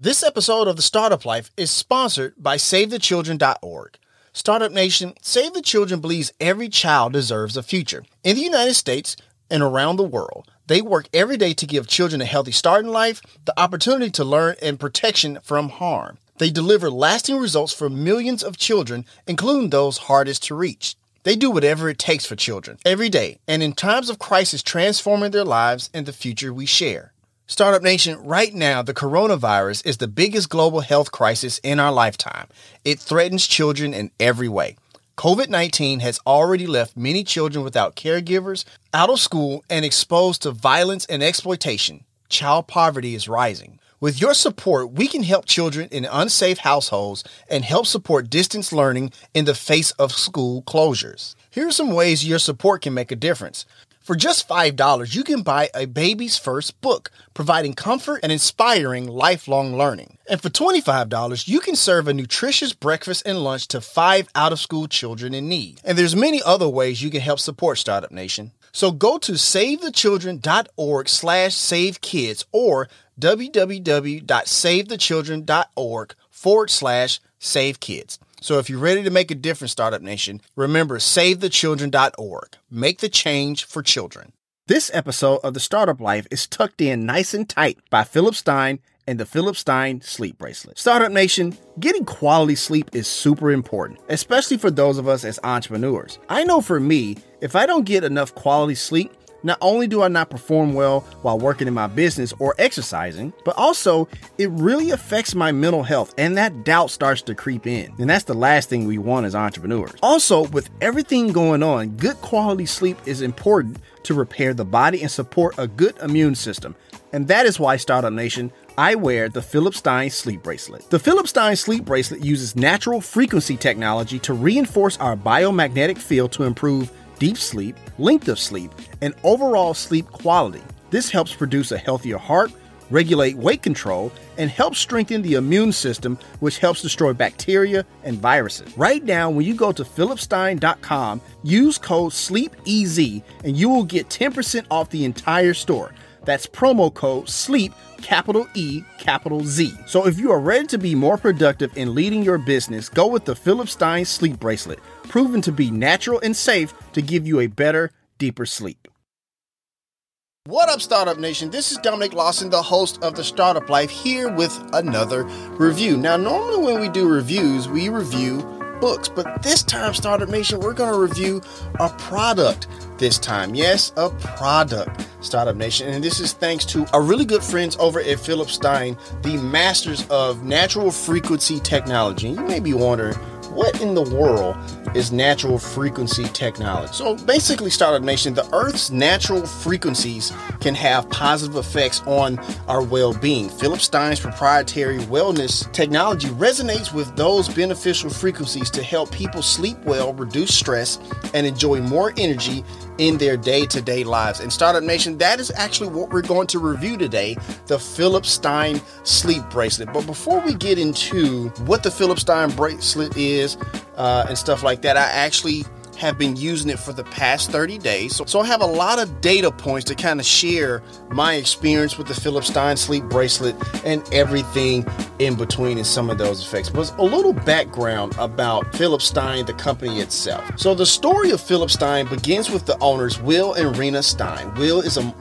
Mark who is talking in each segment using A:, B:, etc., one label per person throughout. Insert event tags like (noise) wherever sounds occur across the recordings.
A: This episode of The Startup Life is sponsored by SaveTheChildren.org. Startup Nation, Save the Children believes every child deserves a future. In the United States and around the world, they work every day to give children a healthy start in life, the opportunity to learn, and protection from harm. They deliver lasting results for millions of children, including those hardest to reach. They do whatever it takes for children every day, and in times of crisis, transforming their lives and the future we share. Startup Nation, right now, the coronavirus is the biggest global health crisis in our lifetime. It threatens children in every way. COVID 19 has already left many children without caregivers, out of school, and exposed to violence and exploitation. Child poverty is rising. With your support, we can help children in unsafe households and help support distance learning in the face of school closures. Here are some ways your support can make a difference. For just $5, you can buy a baby's first book, providing comfort and inspiring lifelong learning. And for $25, you can serve a nutritious breakfast and lunch to five out of school children in need. And there's many other ways you can help support Startup Nation. So go to savethechildren.org slash savekids or www.savethechildren.org forward slash savekids. So if you're ready to make a difference, Startup Nation, remember savethechildren.org. Make the change for children. This episode of The Startup Life is tucked in nice and tight by Philip Stein and the Philip Stein Sleep Bracelet. Startup Nation, getting quality sleep is super important, especially for those of us as entrepreneurs. I know for me, if I don't get enough quality sleep, not only do I not perform well while working in my business or exercising, but also it really affects my mental health and that doubt starts to creep in. And that's the last thing we want as entrepreneurs. Also, with everything going on, good quality sleep is important to repair the body and support a good immune system. And that is why Startup Nation I wear the Philip Stein sleep bracelet. The Philip Stein sleep bracelet uses natural frequency technology to reinforce our biomagnetic field to improve deep sleep, length of sleep, and overall sleep quality. This helps produce a healthier heart, regulate weight control, and helps strengthen the immune system, which helps destroy bacteria and viruses. Right now, when you go to philipstein.com, use code SLEEPEZ and you will get 10% off the entire store. That's promo code SLEEP, capital E, capital Z. So if you are ready to be more productive in leading your business, go with the Philip Stein Sleep Bracelet, proven to be natural and safe to give you a better, deeper sleep. What up, Startup Nation? This is Dominic Lawson, the host of The Startup Life, here with another review. Now, normally when we do reviews, we review books, but this time, Startup Nation, we're going to review a product this time. Yes, a product, Startup Nation. And this is thanks to our really good friends over at Philip Stein, the masters of natural frequency technology. You may be wondering, what in the world is natural frequency technology? So basically, Startup Nation, the Earth's natural frequencies can have positive effects on our well being. Philip Stein's proprietary wellness technology resonates with those beneficial frequencies to help people sleep well, reduce stress, and enjoy more energy in their day to day lives. And Startup Nation, that is actually what we're going to review today the Philip Stein sleep bracelet. But before we get into what the Philip Stein bracelet is uh, and stuff like that, I actually have been using it for the past 30 days. So, so I have a lot of data points to kind of share my experience with the Philip Stein sleep bracelet and everything in between and some of those effects. But a little background about Philip Stein, the company itself. So the story of Philip Stein begins with the owners, Will and Rena Stein. Will is a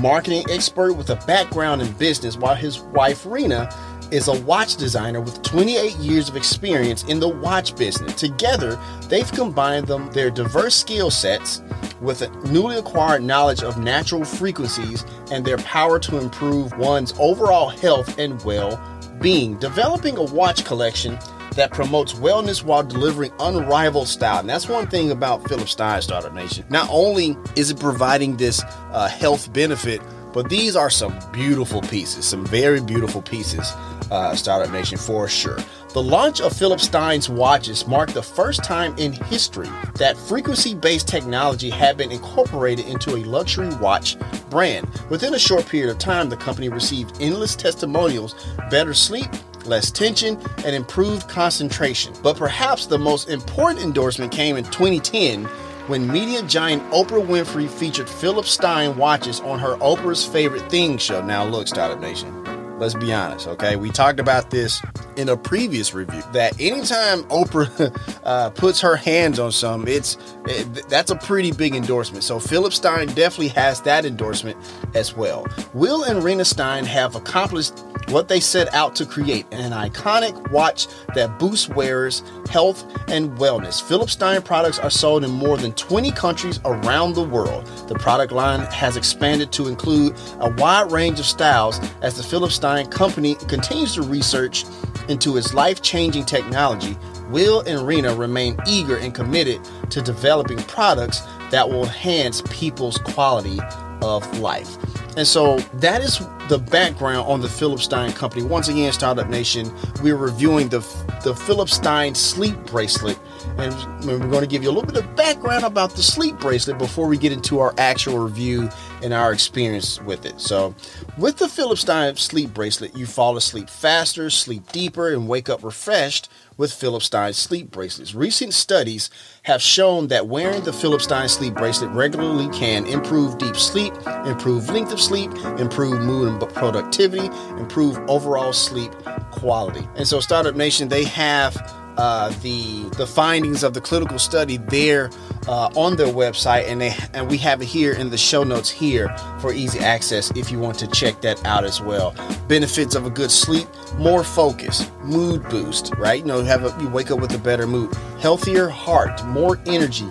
A: marketing expert with a background in business, while his wife, Rena, is a watch designer with 28 years of experience in the watch business. Together, they've combined them their diverse skill sets with a newly acquired knowledge of natural frequencies and their power to improve one's overall health and well-being, developing a watch collection that promotes wellness while delivering unrivaled style. And that's one thing about Philip Stein Startup Nation. Not only is it providing this uh, health benefit, but these are some beautiful pieces, some very beautiful pieces, uh, Startup Nation for sure. The launch of Philip Stein's watches marked the first time in history that frequency based technology had been incorporated into a luxury watch brand. Within a short period of time, the company received endless testimonials, better sleep, less tension, and improved concentration. But perhaps the most important endorsement came in 2010 when media giant Oprah Winfrey featured Philip Stein watches on her Oprah's Favorite Things show. Now, look, Startup Nation. Let's be honest, okay? We talked about this in a previous review that anytime Oprah (laughs) uh, puts her hands on some, it's it, that's a pretty big endorsement. So Philip Stein definitely has that endorsement as well. Will and Rena Stein have accomplished what they set out to create an iconic watch that boosts wearers' health and wellness. Philip Stein products are sold in more than 20 countries around the world. The product line has expanded to include a wide range of styles as the Philip Stein company continues to research into its life changing technology. Will and Rena remain eager and committed to developing products that will enhance people's quality of life. And so that is the background on the Philip Stein company. Once again, Startup Nation, we're reviewing the the Philip Stein sleep bracelet, and we're going to give you a little bit of background about the sleep bracelet before we get into our actual review and our experience with it. So, with the Philip Stein sleep bracelet, you fall asleep faster, sleep deeper, and wake up refreshed with Philip Stein sleep bracelets. Recent studies have shown that wearing the Philip Stein sleep bracelet regularly can improve deep sleep, improve length of sleep, improve mood and productivity, improve overall sleep quality. And so, Startup Nation, they have uh, the the findings of the clinical study there uh, on their website, and they and we have it here in the show notes here for easy access if you want to check that out as well. Benefits of a good sleep: more focus, mood boost, right? You know, have a, you wake up with a better mood, healthier heart, more energy,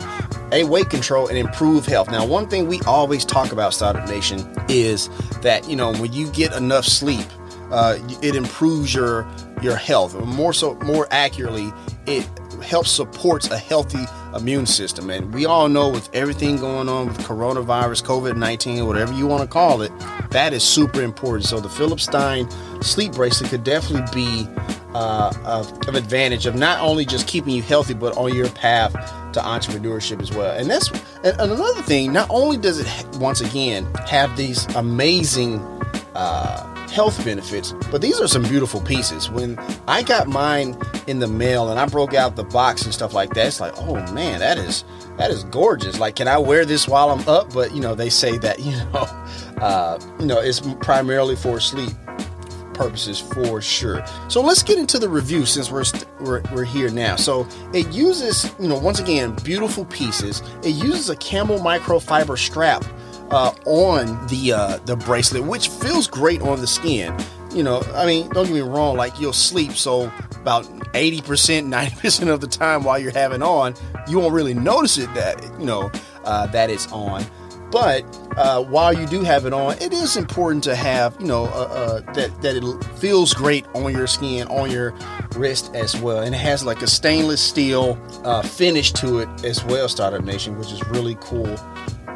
A: a weight control and improve health. Now, one thing we always talk about, Startup Nation, is that you know when you get enough sleep, uh, it improves your your health. More so, more accurately, it helps supports a healthy immune system. And we all know with everything going on with coronavirus, COVID 19, whatever you want to call it, that is super important. So the Philip Stein sleep bracelet could definitely be uh, of, of advantage of not only just keeping you healthy, but on your path to entrepreneurship as well. And that's and another thing. Not only does it once again have these amazing uh, health benefits, but these are some beautiful pieces. When I got mine in the mail and I broke out the box and stuff like that, it's like, oh man, that is that is gorgeous. Like, can I wear this while I'm up? But you know, they say that (laughs) you know, uh, you know, it's primarily for sleep purposes for sure. So let's get into the review since we're, st- we're we're here now. So it uses, you know, once again, beautiful pieces. It uses a camel microfiber strap uh, on the uh, the bracelet, which feels great on the skin. You know, I mean, don't get me wrong. Like you'll sleep, so about eighty percent, ninety percent of the time while you're having on, you won't really notice it that you know uh, that it's on. But uh, while you do have it on, it is important to have you know uh, uh, that that it feels great on your skin, on your wrist as well, and it has like a stainless steel uh, finish to it as well, Startup Nation, which is really cool.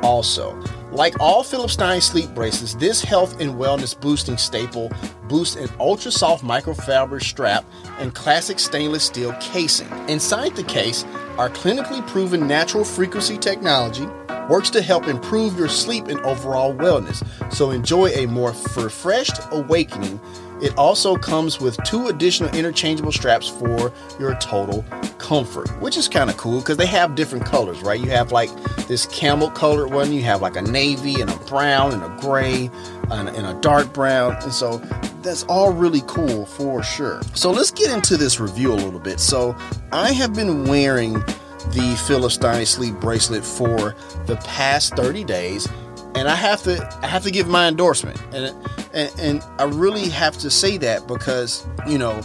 A: Also, like all Philip Stein sleep braces, this health and wellness boosting staple boosts an ultra soft microfiber strap and classic stainless steel casing. Inside the case, our clinically proven natural frequency technology works to help improve your sleep and overall wellness. So enjoy a more refreshed awakening it also comes with two additional interchangeable straps for your total comfort, which is kind of cool because they have different colors, right? You have like this camel colored one, you have like a navy and a brown and a gray and, and a dark brown. And so that's all really cool for sure. So let's get into this review a little bit. So I have been wearing the Philip Stein sleep bracelet for the past 30 days and I have to I have to give my endorsement, and, and and I really have to say that because you know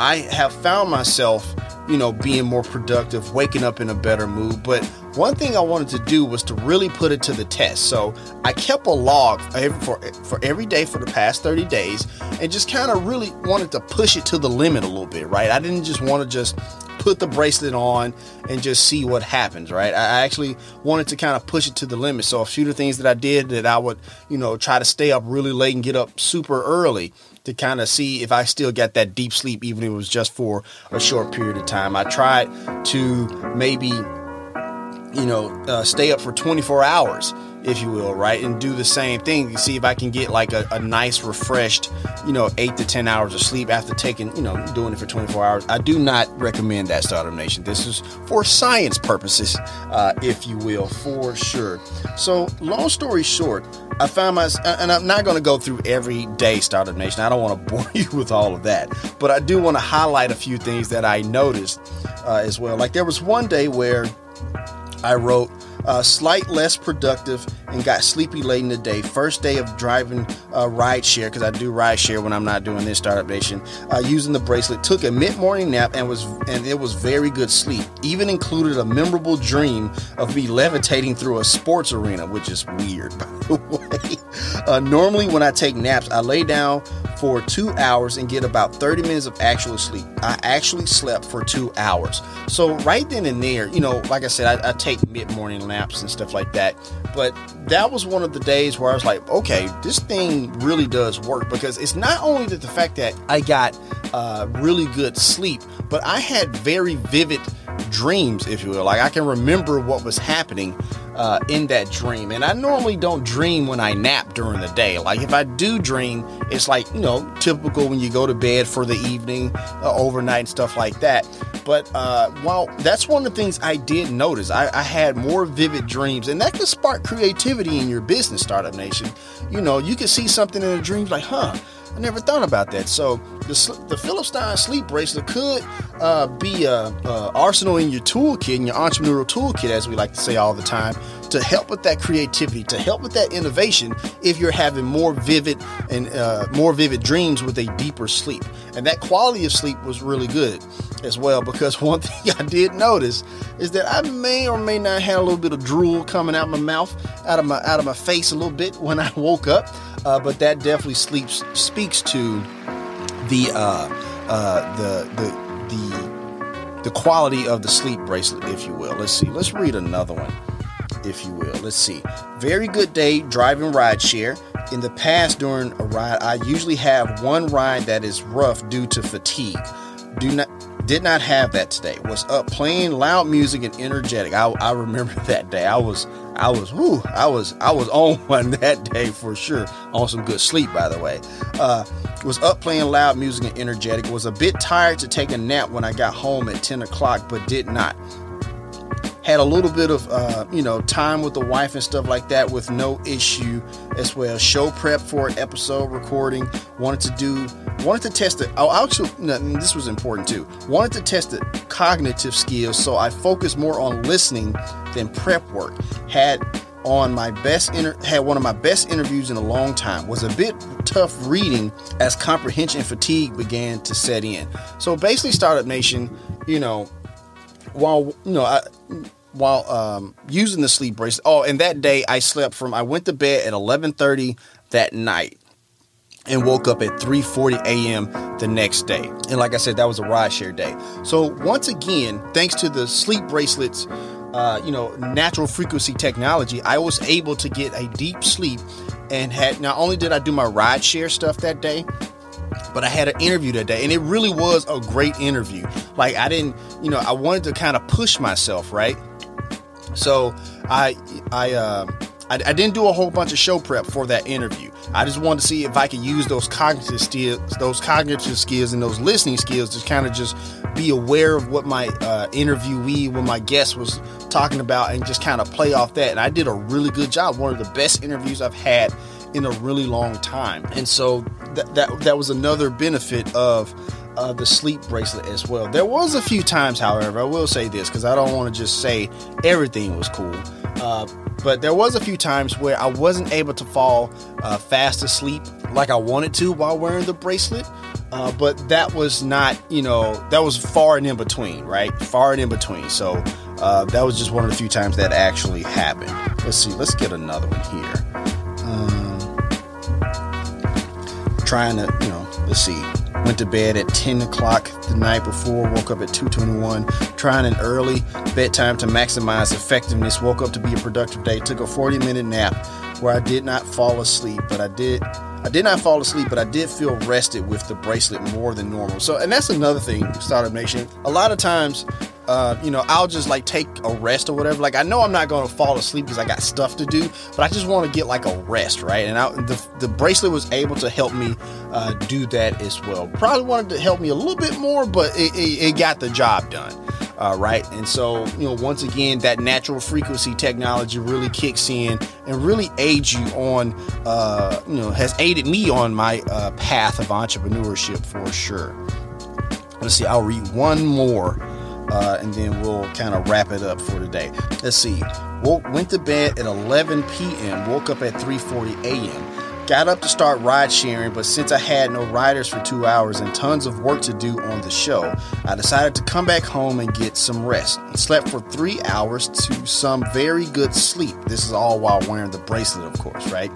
A: I have found myself you know being more productive, waking up in a better mood. But one thing I wanted to do was to really put it to the test. So I kept a log for for every day for the past 30 days, and just kind of really wanted to push it to the limit a little bit. Right? I didn't just want to just put the bracelet on and just see what happens, right? I actually wanted to kind of push it to the limit. So a few of the things that I did that I would, you know, try to stay up really late and get up super early to kind of see if I still get that deep sleep, even if it was just for a short period of time. I tried to maybe, you know, uh, stay up for 24 hours if you will, right? And do the same thing see if I can get like a, a nice, refreshed, you know, eight to 10 hours of sleep after taking, you know, doing it for 24 hours. I do not recommend that Startup Nation. This is for science purposes, uh, if you will, for sure. So, long story short, I found my, and I'm not going to go through every day Startup Nation. I don't want to (laughs) bore you with all of that, but I do want to highlight a few things that I noticed uh, as well. Like there was one day where I wrote, uh, slight less productive and got sleepy late in the day. First day of driving uh, ride share because I do ride share when I'm not doing this startup nation. Uh, using the bracelet, took a mid morning nap and was and it was very good sleep. Even included a memorable dream of me levitating through a sports arena, which is weird (laughs) by the way. Uh, normally when I take naps, I lay down for two hours and get about 30 minutes of actual sleep. I actually slept for two hours. So right then and there, you know, like I said, I, I take mid morning naps and stuff like that. But that was one of the days where I was like, okay, this thing really does work because it's not only that the fact that I got uh, really good sleep, but I had very vivid dreams, if you will. Like I can remember what was happening uh, in that dream. And I normally don't dream when I nap during the day. Like if I do dream, it's like, you know, typical when you go to bed for the evening, uh, overnight, and stuff like that. But uh, while that's one of the things I did notice, I, I had more vivid dreams, and that can spark creativity in your business, Startup Nation. You know, you can see something in a dream like, huh, I never thought about that. So the, the Philip Stein sleep bracelet could uh, be a, a, arsenal in your toolkit, in your entrepreneurial toolkit, as we like to say all the time, to help with that creativity, to help with that innovation. If you're having more vivid and uh, more vivid dreams with a deeper sleep, and that quality of sleep was really good as well. Because (laughs) one thing I did notice is that I may or may not have a little bit of drool coming out my mouth, out of my out of my face a little bit when I woke up. Uh, but that definitely sleeps speaks to the uh, uh, the the the the quality of the sleep bracelet, if you will. Let's see. Let's read another one, if you will. Let's see. Very good day driving ride share. In the past, during a ride, I usually have one ride that is rough due to fatigue. Do not did not have that today. Was up playing loud music and energetic. I, I remember (laughs) that day. I was I was whoo, I was I was on (laughs) one that day for sure. On some good sleep, by the way. Uh, was up playing loud music and energetic. Was a bit tired to take a nap when I got home at 10 o'clock, but did not had a little bit of uh, you know time with the wife and stuff like that with no issue as well. Show prep for an episode recording. Wanted to do wanted to test it oh actually this was important too. Wanted to test the cognitive skills so i focused more on listening than prep work. Had on my best inter- had one of my best interviews in a long time. Was a bit tough reading as comprehension fatigue began to set in. So basically startup nation you know while you know I, while um, using the sleep bracelet. Oh, and that day I slept from I went to bed at 11:30 that night and woke up at 3:40 a.m. the next day. And like I said, that was a ride share day. So once again, thanks to the sleep bracelets, uh, you know, natural frequency technology, I was able to get a deep sleep and had not only did I do my ride share stuff that day, but I had an interview that day and it really was a great interview. Like I didn't, you know, I wanted to kind of push myself, right? So I I uh, I, I, didn't do a whole bunch of show prep for that interview. I just wanted to see if I could use those cognitive skills, those cognitive skills, and those listening skills to kind of just be aware of what my uh, interviewee, what my guest was talking about, and just kind of play off that. And I did a really good job. One of the best interviews I've had in a really long time. And so that that, that was another benefit of uh, the sleep bracelet as well. There was a few times, however, I will say this because I don't want to just say everything was cool. Uh, but there was a few times where I wasn't able to fall uh, fast asleep like I wanted to while wearing the bracelet. Uh, but that was not, you know, that was far and in between, right? Far and in between. So uh, that was just one of the few times that actually happened. Let's see. Let's get another one here. Trying to, you know, let's see. Went to bed at 10 o'clock the night before, woke up at 221, trying an early bedtime to maximize effectiveness. Woke up to be a productive day, took a 40 minute nap where I did not fall asleep, but I did I did not fall asleep, but I did feel rested with the bracelet more than normal. So, and that's another thing, Startup Nation. A lot of times uh, you know, I'll just like take a rest or whatever. Like I know I'm not to fall asleep because I got stuff to do, but I just want to get like a rest, right? And I, the the bracelet was able to help me uh, do that as well. Probably wanted to help me a little bit more, but it, it, it got the job done. Uh, right? And so, you know, once again, that natural frequency technology really kicks in and really aids you on, uh, you know, has aided me on my uh, path of entrepreneurship for sure. Let's see, I'll read one more uh, and then we'll kind of wrap it up for today. Let's see. Woke, went to bed at 11 p.m. Woke up at 3:40 a.m. Got up to start ride sharing, but since I had no riders for two hours and tons of work to do on the show, I decided to come back home and get some rest. Slept for three hours to some very good sleep. This is all while wearing the bracelet, of course, right?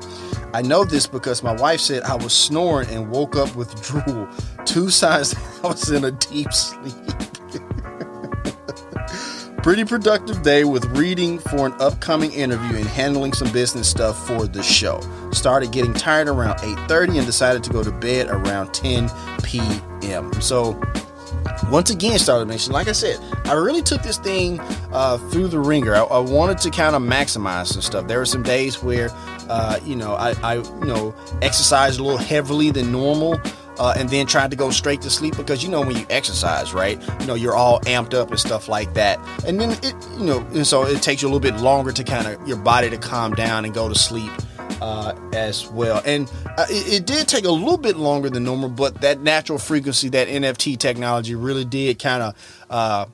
A: I know this because my wife said I was snoring and woke up with drool, two signs that (laughs) I was in a deep sleep. Pretty productive day with reading for an upcoming interview and handling some business stuff for the show. Started getting tired around 8:30 and decided to go to bed around 10 p.m. So once again, Startup Nation, like I said, I really took this thing uh, through the ringer. I, I wanted to kind of maximize some stuff. There were some days where, uh, you know, I, I, you know, exercised a little heavily than normal uh, and then tried to go straight to sleep because you know when you exercise, right? You know you're all amped up and stuff like that, and then it, you know, and so it takes you a little bit longer to kind of your body to calm down and go to sleep. Uh, as well. And uh, it, it, did take a little bit longer than normal, but that natural frequency, that NFT technology really did kind of uh,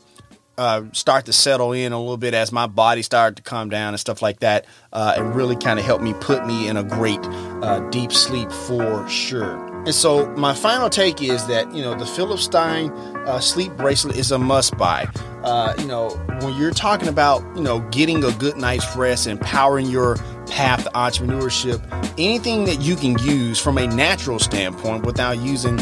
A: uh, start to settle in a little bit as my body started to calm down and stuff like that. Uh, and really kind of helped me put me in a great uh, deep sleep for sure. And so my final take is that you know the Philip Stein uh, sleep bracelet is a must buy. Uh, you know when you're talking about you know getting a good night's rest, and powering your path to entrepreneurship, anything that you can use from a natural standpoint without using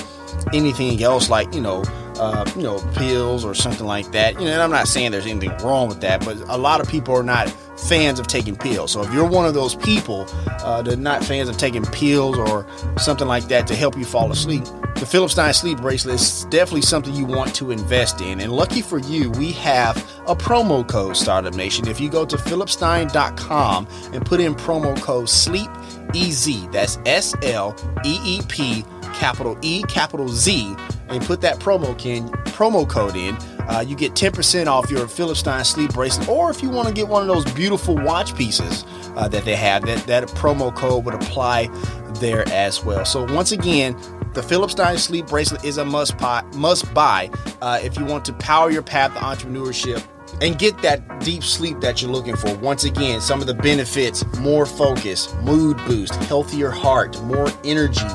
A: anything else like you know uh, you know pills or something like that. You know, and I'm not saying there's anything wrong with that, but a lot of people are not fans of taking pills. So if you're one of those people uh, that are not fans of taking pills or something like that to help you fall asleep, the Philip Stein sleep bracelet is definitely something you want to invest in. And lucky for you, we have a promo code Startup Nation. If you go to philipstein.com and put in promo code Sleep EZ, that's S L E E P capital E capital Z, and put that promo can promo code in uh, you get 10% off your Philip Stein sleep bracelet, or if you want to get one of those beautiful watch pieces uh, that they have, that, that promo code would apply there as well. So, once again, the Philip Stein sleep bracelet is a must buy, must buy uh, if you want to power your path to entrepreneurship and get that deep sleep that you're looking for. Once again, some of the benefits more focus, mood boost, healthier heart, more energy,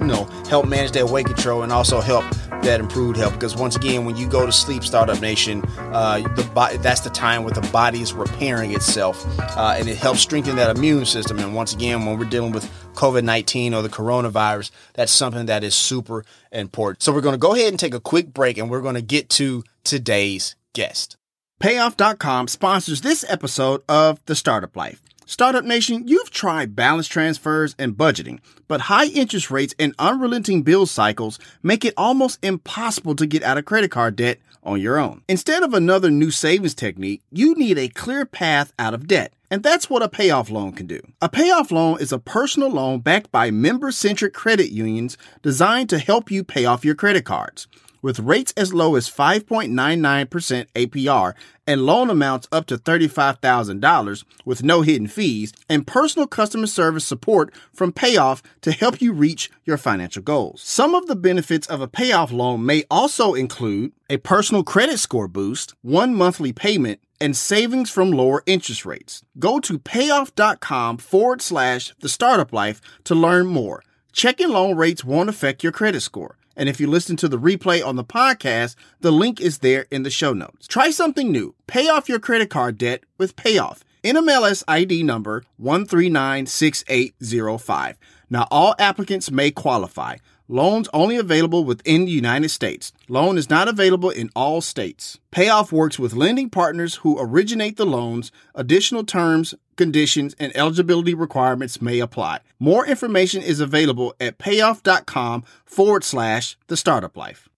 A: you know, help manage that weight control and also help that improved health. Because once again when you go to sleep startup nation uh, the body that's the time where the body is repairing itself uh, and it helps strengthen that immune system. And once again when we're dealing with covid-19 or the coronavirus that's something that is super important. So we're going to go ahead and take a quick break and we're going to get to today's guest. Payoff.com sponsors this episode of the startup life Startup Nation, you've tried balance transfers and budgeting, but high interest rates and unrelenting bill cycles make it almost impossible to get out of credit card debt on your own. Instead of another new savings technique, you need a clear path out of debt. And that's what a payoff loan can do. A payoff loan is a personal loan backed by member centric credit unions designed to help you pay off your credit cards with rates as low as 5.99% APR and loan amounts up to $35,000 with no hidden fees and personal customer service support from Payoff to help you reach your financial goals. Some of the benefits of a payoff loan may also include a personal credit score boost, one monthly payment, and savings from lower interest rates. Go to payoff.com forward slash the startup life to learn more. Checking loan rates won't affect your credit score. And if you listen to the replay on the podcast, the link is there in the show notes. Try something new. Pay off your credit card debt with Payoff. NMLS ID number 1396805. Now, all applicants may qualify. Loans only available within the United States. Loan is not available in all states. Payoff works with lending partners who originate the loans. Additional terms, conditions, and eligibility requirements may apply. More information is available at payoff.com forward slash the startup life.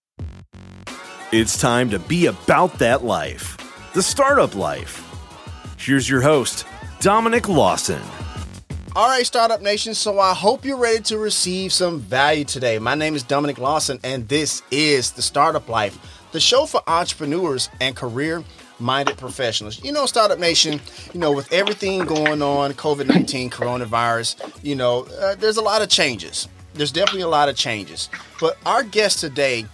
B: It's time to be about that life, the startup life. Here's your host, Dominic Lawson.
A: All right, Startup Nation. So I hope you're ready to receive some value today. My name is Dominic Lawson, and this is The Startup Life, the show for entrepreneurs and career minded professionals. You know, Startup Nation, you know, with everything going on, COVID 19, coronavirus, you know, uh, there's a lot of changes. There's definitely a lot of changes. But our guest today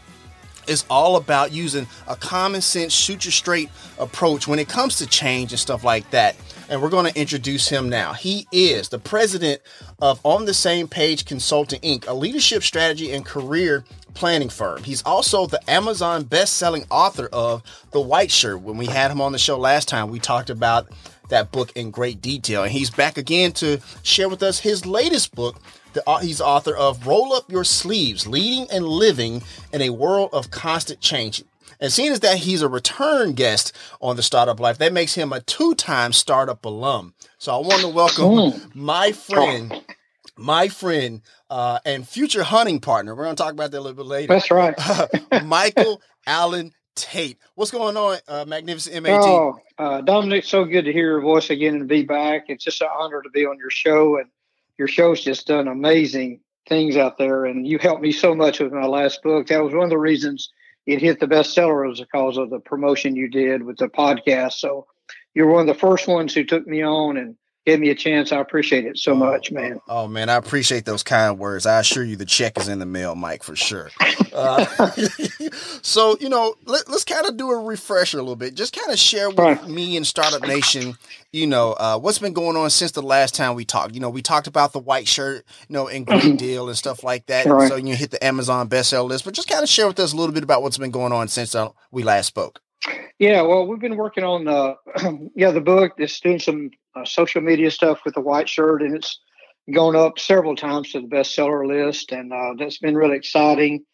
A: is all about using a common sense, shoot you straight approach when it comes to change and stuff like that. And we're going to introduce him now. He is the president of On the Same Page Consulting Inc., a leadership strategy and career planning firm. He's also the Amazon best-selling author of The White Shirt. When we had him on the show last time, we talked about that book in great detail. And he's back again to share with us his latest book, uh, he's author of Roll Up Your Sleeves Leading and Living in a World of Constant Change. And seeing as that he's a return guest on the Startup Life, that makes him a two time startup alum. So I want to welcome mm. my friend, my friend, uh, and future hunting partner. We're going to talk about that a little bit later.
C: That's right. (laughs)
A: Michael Alan Tate. What's going on, uh, Magnificent MAT?
C: Oh, uh, Dominic, so good to hear your voice again and be back. It's just an honor to be on your show. And your show's just done amazing things out there, and you helped me so much with my last book. That was one of the reasons it hit the bestseller was because of the promotion you did with the podcast. So you're one of the first ones who took me on, and gave me a chance. I appreciate it so oh, much, man.
A: Oh, man, I appreciate those kind words. I assure you, the check is in the mail, Mike, for sure. Uh, (laughs) so, you know, let, us kind of do a refresher a little bit. Just kind of share with right. me and Startup Nation, you know, uh, what's been going on since the last time we talked. You know, we talked about the white shirt, you know, and great deal and stuff like that. Right. So you hit the Amazon bestseller list, but just kind of share with us a little bit about what's been going on since uh, we last spoke.
C: Yeah, well, we've been working on uh, (clears throat) yeah the book. It's doing some uh, social media stuff with the white shirt, and it's gone up several times to the bestseller list, and uh, that's been really exciting.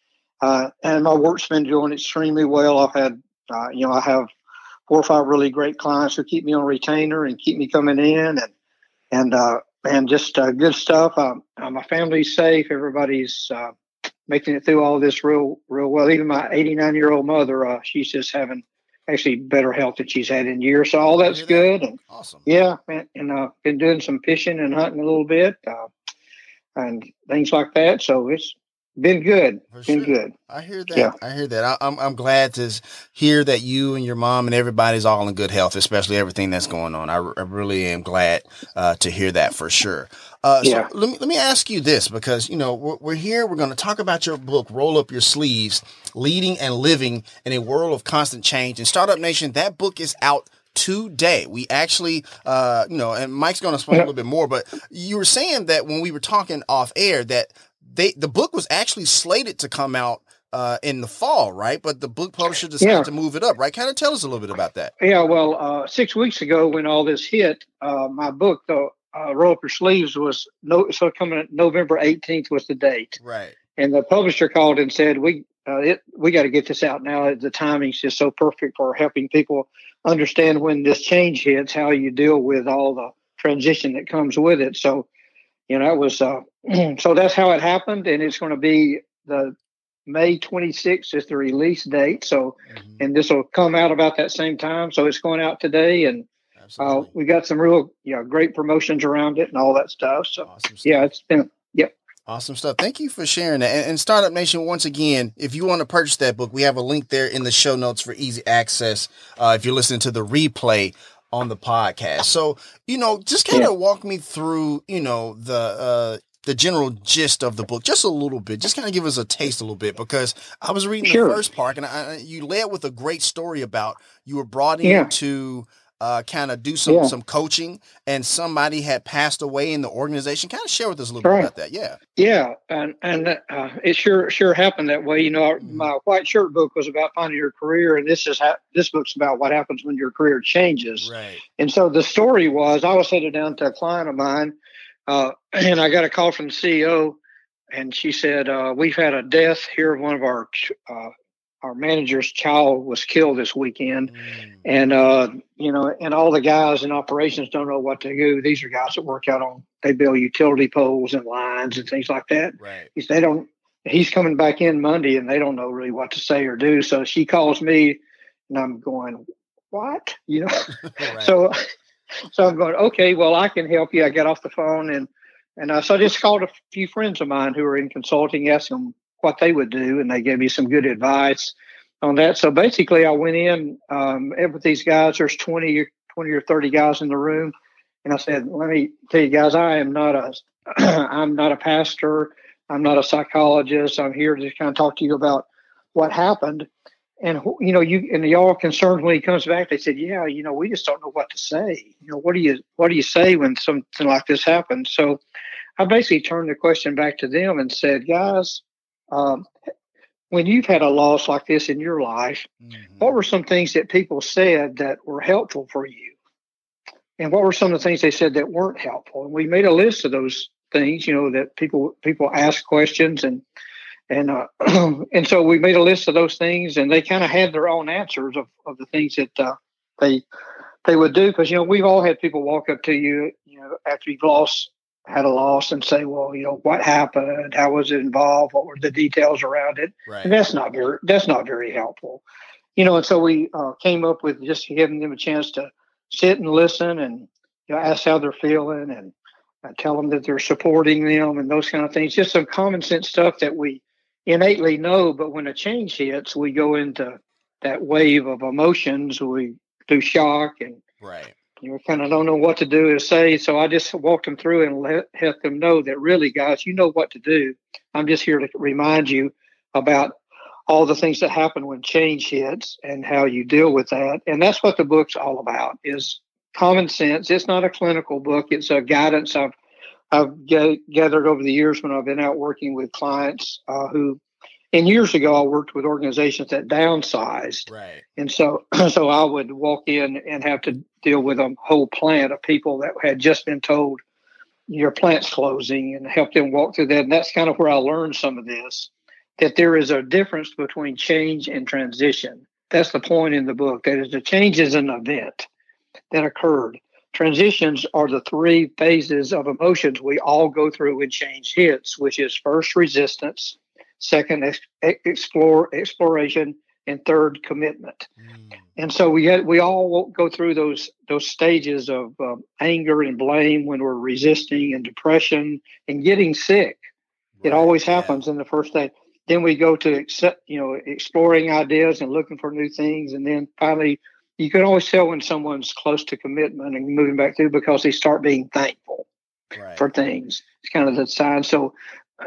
C: Uh, and my work's been doing extremely well. I've had uh, you know I have four or five really great clients who keep me on retainer and keep me coming in, and and uh, and just good stuff. my family's safe. Everybody's making it through all this real real well. Even my 89 year old mother, she's just having actually better health that she's had in years. So all that's good. And
A: awesome.
C: Yeah, and, and uh, been doing some fishing and hunting a little bit, uh, and things like that. So it's been good. For been sure. good.
A: I hear that. Yeah. I hear that. I, am I'm, I'm glad to hear that you and your mom and everybody's all in good health, especially everything that's going on. I, I really am glad uh, to hear that for sure. Uh, yeah. So let me let me ask you this because you know we're, we're here. We're going to talk about your book, "Roll Up Your Sleeves: Leading and Living in a World of Constant Change." And Startup Nation, that book is out today. We actually, uh, you know, and Mike's going to explain yeah. a little bit more. But you were saying that when we were talking off air that they the book was actually slated to come out uh, in the fall, right? But the book publisher decided yeah. to move it up, right? Kind of tell us a little bit about that.
C: Yeah, well, uh, six weeks ago when all this hit, uh, my book, the uh, roll up your sleeves was no so coming November 18th was the date.
A: Right.
C: And the publisher called and said, "We uh, it, we got to get this out now. The timing's just so perfect for helping people understand when this change hits, how you deal with all the transition that comes with it." So, you know, it was uh, (clears throat) so that's how it happened, and it's going to be the May 26th is the release date. So, mm-hmm. and this will come out about that same time. So it's going out today, and uh, we got some real, you know, great promotions around it and all that stuff. So, awesome stuff. yeah, it's been, yep.
A: Awesome stuff. Thank you for sharing that. And, and, Startup Nation, once again, if you want to purchase that book, we have a link there in the show notes for easy access. Uh, if you're listening to the replay on the podcast. So, you know, just kind of yeah. walk me through, you know, the, uh, the general gist of the book just a little bit just kind of give us a taste a little bit because i was reading sure. the first part and I, you led with a great story about you were brought yeah. to uh, kind of do some yeah. some coaching, and somebody had passed away in the organization. Kind of share with us a little right. bit about that. Yeah,
C: yeah, and and uh, it sure sure happened that way. You know, mm-hmm. my white shirt book was about finding your career, and this is ha- this book's about what happens when your career changes.
A: Right.
C: And so the story was, I was headed down to a client of mine, uh, and I got a call from the CEO, and she said, uh, "We've had a death here of one of our uh, our manager's child was killed this weekend, mm. and uh, you know, and all the guys in operations don't know what to do. These are guys that work out on they build utility poles and lines and things like that.
A: Right.
C: They don't he's coming back in Monday and they don't know really what to say or do. So she calls me and I'm going, what? You know, (laughs) (laughs) right. so, so I'm going, okay, well, I can help you. I get off the phone and, and uh, so I just called a few friends of mine who are in consulting, asked them what they would do. And they gave me some good advice on that. So basically I went in, um, with these guys, there's 20, 20 or 30 guys in the room. And I said, let me tell you guys, I am not a, (clears throat) I'm not a pastor. I'm not a psychologist. I'm here to kind of talk to you about what happened. And you know, you and y'all concerned when he comes back. They said, "Yeah, you know, we just don't know what to say. You know, what do you what do you say when something like this happens?" So, I basically turned the question back to them and said, "Guys, um, when you've had a loss like this in your life, mm-hmm. what were some things that people said that were helpful for you? And what were some of the things they said that weren't helpful? And we made a list of those things, you know, that people people ask questions and and uh, (clears throat) and so we made a list of those things, and they kind of had their own answers of, of the things that uh, they they would do because you know we've all had people walk up to you, you know, after you've lost had a loss and say, well, you know, what happened? How was it involved? What were the details around it? Right. And that's not very that's not very helpful, you know. And so we uh, came up with just giving them a chance to sit and listen and you know, ask how they're feeling and I tell them that they're supporting them and those kind of things. Just some common sense stuff that we innately know, but when a change hits, we go into that wave of emotions. We do shock and
A: right.
C: You kind of don't know what to do or say. So I just walked them through and let, let them know that really, guys, you know what to do. I'm just here to remind you about all the things that happen when change hits and how you deal with that. And that's what the book's all about is common sense. It's not a clinical book. It's a guidance I've I've gathered over the years when I've been out working with clients uh, who, and years ago, I worked with organizations that downsized,
A: right?
C: And so, (clears throat) so I would walk in and have to deal with a whole plant of people that had just been told your plant's closing and help them walk through that. And that's kind of where I learned some of this that there is a difference between change and transition. That's the point in the book. That is, the change is an event that occurred. Transitions are the three phases of emotions we all go through when change hits, which is first resistance, second ex- explore exploration, and third commitment. Mm. And so we had, we all go through those those stages of um, anger and blame when we're resisting and depression and getting sick. Right. It always happens yeah. in the first day. Then we go to accept, you know, exploring ideas and looking for new things, and then finally you can always tell when someone's close to commitment and moving back through because they start being thankful right. for things. It's kind of the sign. So,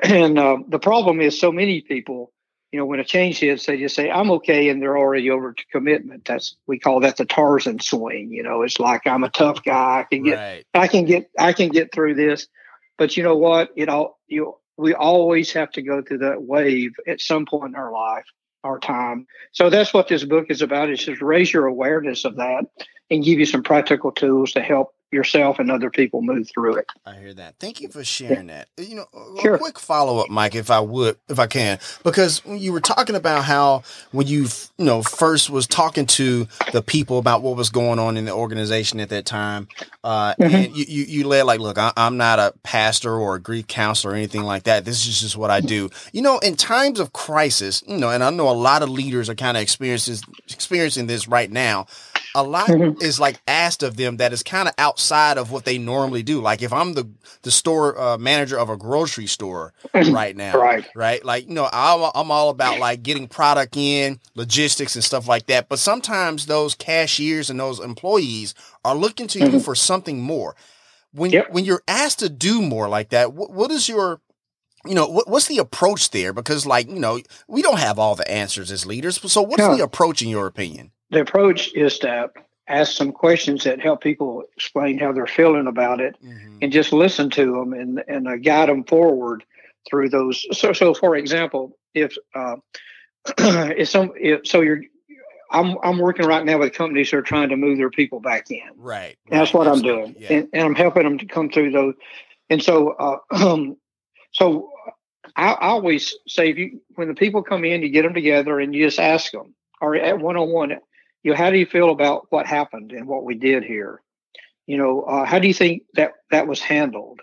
C: and uh, the problem is so many people, you know, when a change hits, they just say, I'm okay. And they're already over to commitment. That's, we call that the Tarzan swing. You know, it's like, I'm a tough guy. I can get, right. I can get, I can get through this. But you know what? It all, you, we always have to go through that wave at some point in our life our time. So that's what this book is about. Is just raise your awareness of that and give you some practical tools to help yourself and other people move through it.
A: I hear that. Thank you for sharing that. You know, a quick follow up, Mike, if I would, if I can, because you were talking about how when you, you know, first was talking to the people about what was going on in the organization at that time, uh, mm-hmm. and you, you, you led like, look, I, am not a pastor or a grief counselor or anything like that. This is just what I do. You know, in times of crisis, you know, and I know a lot of leaders are kind of experiencing experiencing this right now a lot mm-hmm. is like asked of them that is kind of outside of what they normally do. Like if I'm the the store uh, manager of a grocery store (laughs) right now,
C: right,
A: right, like you know, I'm, I'm all about like getting product in, logistics and stuff like that. But sometimes those cashiers and those employees are looking to mm-hmm. you for something more. When yep. when you're asked to do more like that, what, what is your you know what, what's the approach there because like you know we don't have all the answers as leaders so what's the approach in your opinion
C: the approach is to ask some questions that help people explain how they're feeling about it mm-hmm. and just listen to them and, and uh, guide them forward through those. So, so for example, if, uh, (clears throat) if some, if, so you're, I'm, I'm working right now with companies that are trying to move their people back in.
A: Right.
C: That's
A: right,
C: what I'm doing. Yeah. And, and, I'm helping them to come through those. And so, uh, (clears throat) so I, I always say, if you, when the people come in, you get them together and you just ask them, or at one on one, you know, how do you feel about what happened and what we did here? You know, uh, how do you think that that was handled?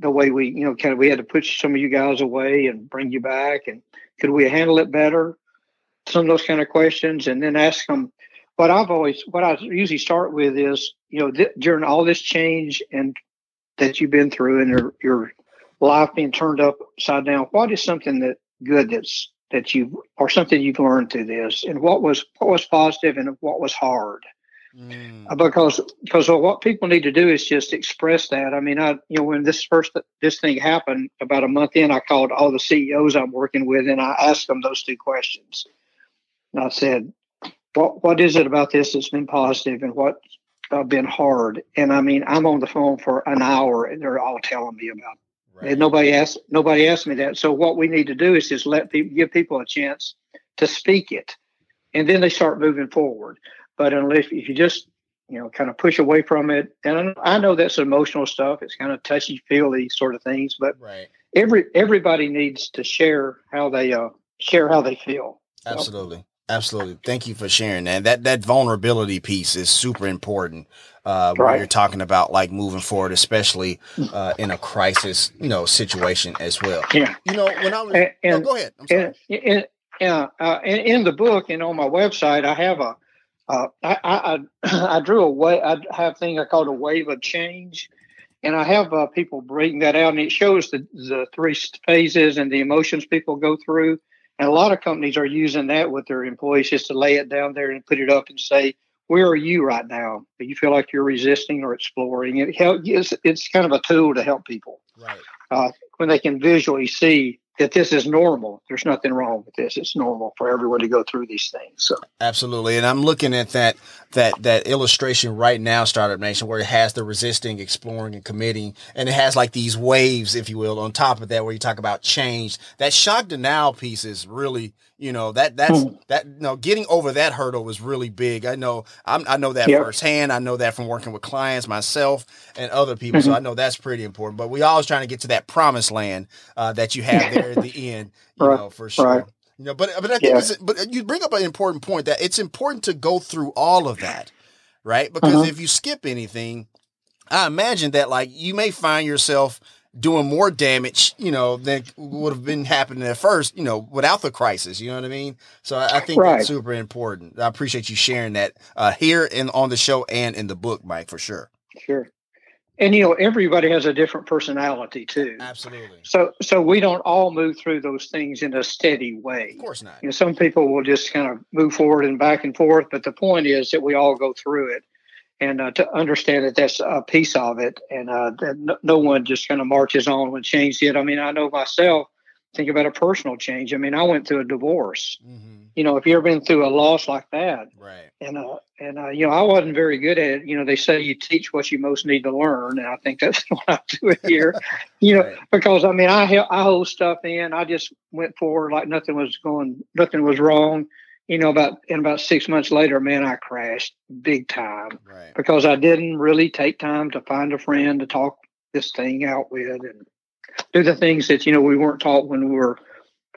C: the way we, you know, kind of we had to push some of you guys away and bring you back, and could we handle it better? Some of those kind of questions, and then ask them. What I've always, what I usually start with is, you know, th- during all this change and that you've been through, and your your life being turned upside down, what is something that good that's that you or something you've learned through this, and what was what was positive and what was hard? Mm. Uh, because because what people need to do is just express that. I mean, I you know when this first this thing happened about a month in, I called all the CEOs I'm working with and I asked them those two questions. And I said, "What what is it about this that's been positive, and what uh, been hard?" And I mean, I'm on the phone for an hour, and they're all telling me about. Right. And nobody asked nobody asked me that. So what we need to do is just let people give people a chance to speak it, and then they start moving forward. But unless if you just you know kind of push away from it, and I know that's emotional stuff. It's kind of touchy feely sort of things, but
A: right.
C: every everybody needs to share how they uh, share how they feel.
A: Absolutely. Absolutely. Thank you for sharing that. That that vulnerability piece is super important uh, right. when you're talking about like moving forward, especially uh, in a crisis, you know, situation as well.
C: Yeah.
A: You know, when I was, and, no, go ahead.
C: And, and, yeah, uh, in, in, the book and on my website, I have a uh, I, I, I (clears throat) drew a way. I have a thing I call a wave of change, and I have uh, people bring that out, and it shows the the three phases and the emotions people go through. And a lot of companies are using that with their employees just to lay it down there and put it up and say, "Where are you right now? Do you feel like you're resisting or exploring?" It help, it's, it's kind of a tool to help people
A: right.
C: uh, when they can visually see that this is normal. There's nothing wrong with this. It's normal for everyone to go through these things. So
A: absolutely, and I'm looking at that that that illustration right now, Startup Nation, where it has the resisting, exploring, and committing, and it has like these waves, if you will, on top of that, where you talk about change. That shock denial piece is really you know that that's mm. that you know getting over that hurdle was really big. I know I'm, i know that yep. firsthand. I know that from working with clients myself and other people. Mm-hmm. So I know that's pretty important. But we always trying to get to that promised land uh, that you have there at the end. You right. know for sure. Right. You know, but but I think yeah. but you bring up an important point that it's important to go through all of that, right? Because uh-huh. if you skip anything, I imagine that like you may find yourself doing more damage, you know, than would have been happening at first, you know, without the crisis. You know what I mean? So I, I think right. that's super important. I appreciate you sharing that uh, here and on the show and in the book, Mike, for sure.
C: Sure. And you know, everybody has a different personality too.
A: Absolutely.
C: So, so we don't all move through those things in a steady way.
A: Of course not.
C: You know, some people will just kind of move forward and back and forth, but the point is that we all go through it and uh, to understand that that's a piece of it, and uh, that no, no, one just kind of marches on when change it. I mean, I know myself. Think about a personal change. I mean, I went through a divorce. Mm-hmm. You know, if you ever been through a loss like that,
A: right?
C: And uh, and uh, you know, I wasn't very good at it. You know, they say you teach what you most need to learn, and I think (laughs) that's what I do here. (laughs) you know, right. because I mean, I I hold stuff in. I just went forward like nothing was going, nothing was wrong you know, about in about six months later, man, I crashed big time
A: right.
C: because I didn't really take time to find a friend to talk this thing out with and do the things that you know we weren't taught when we were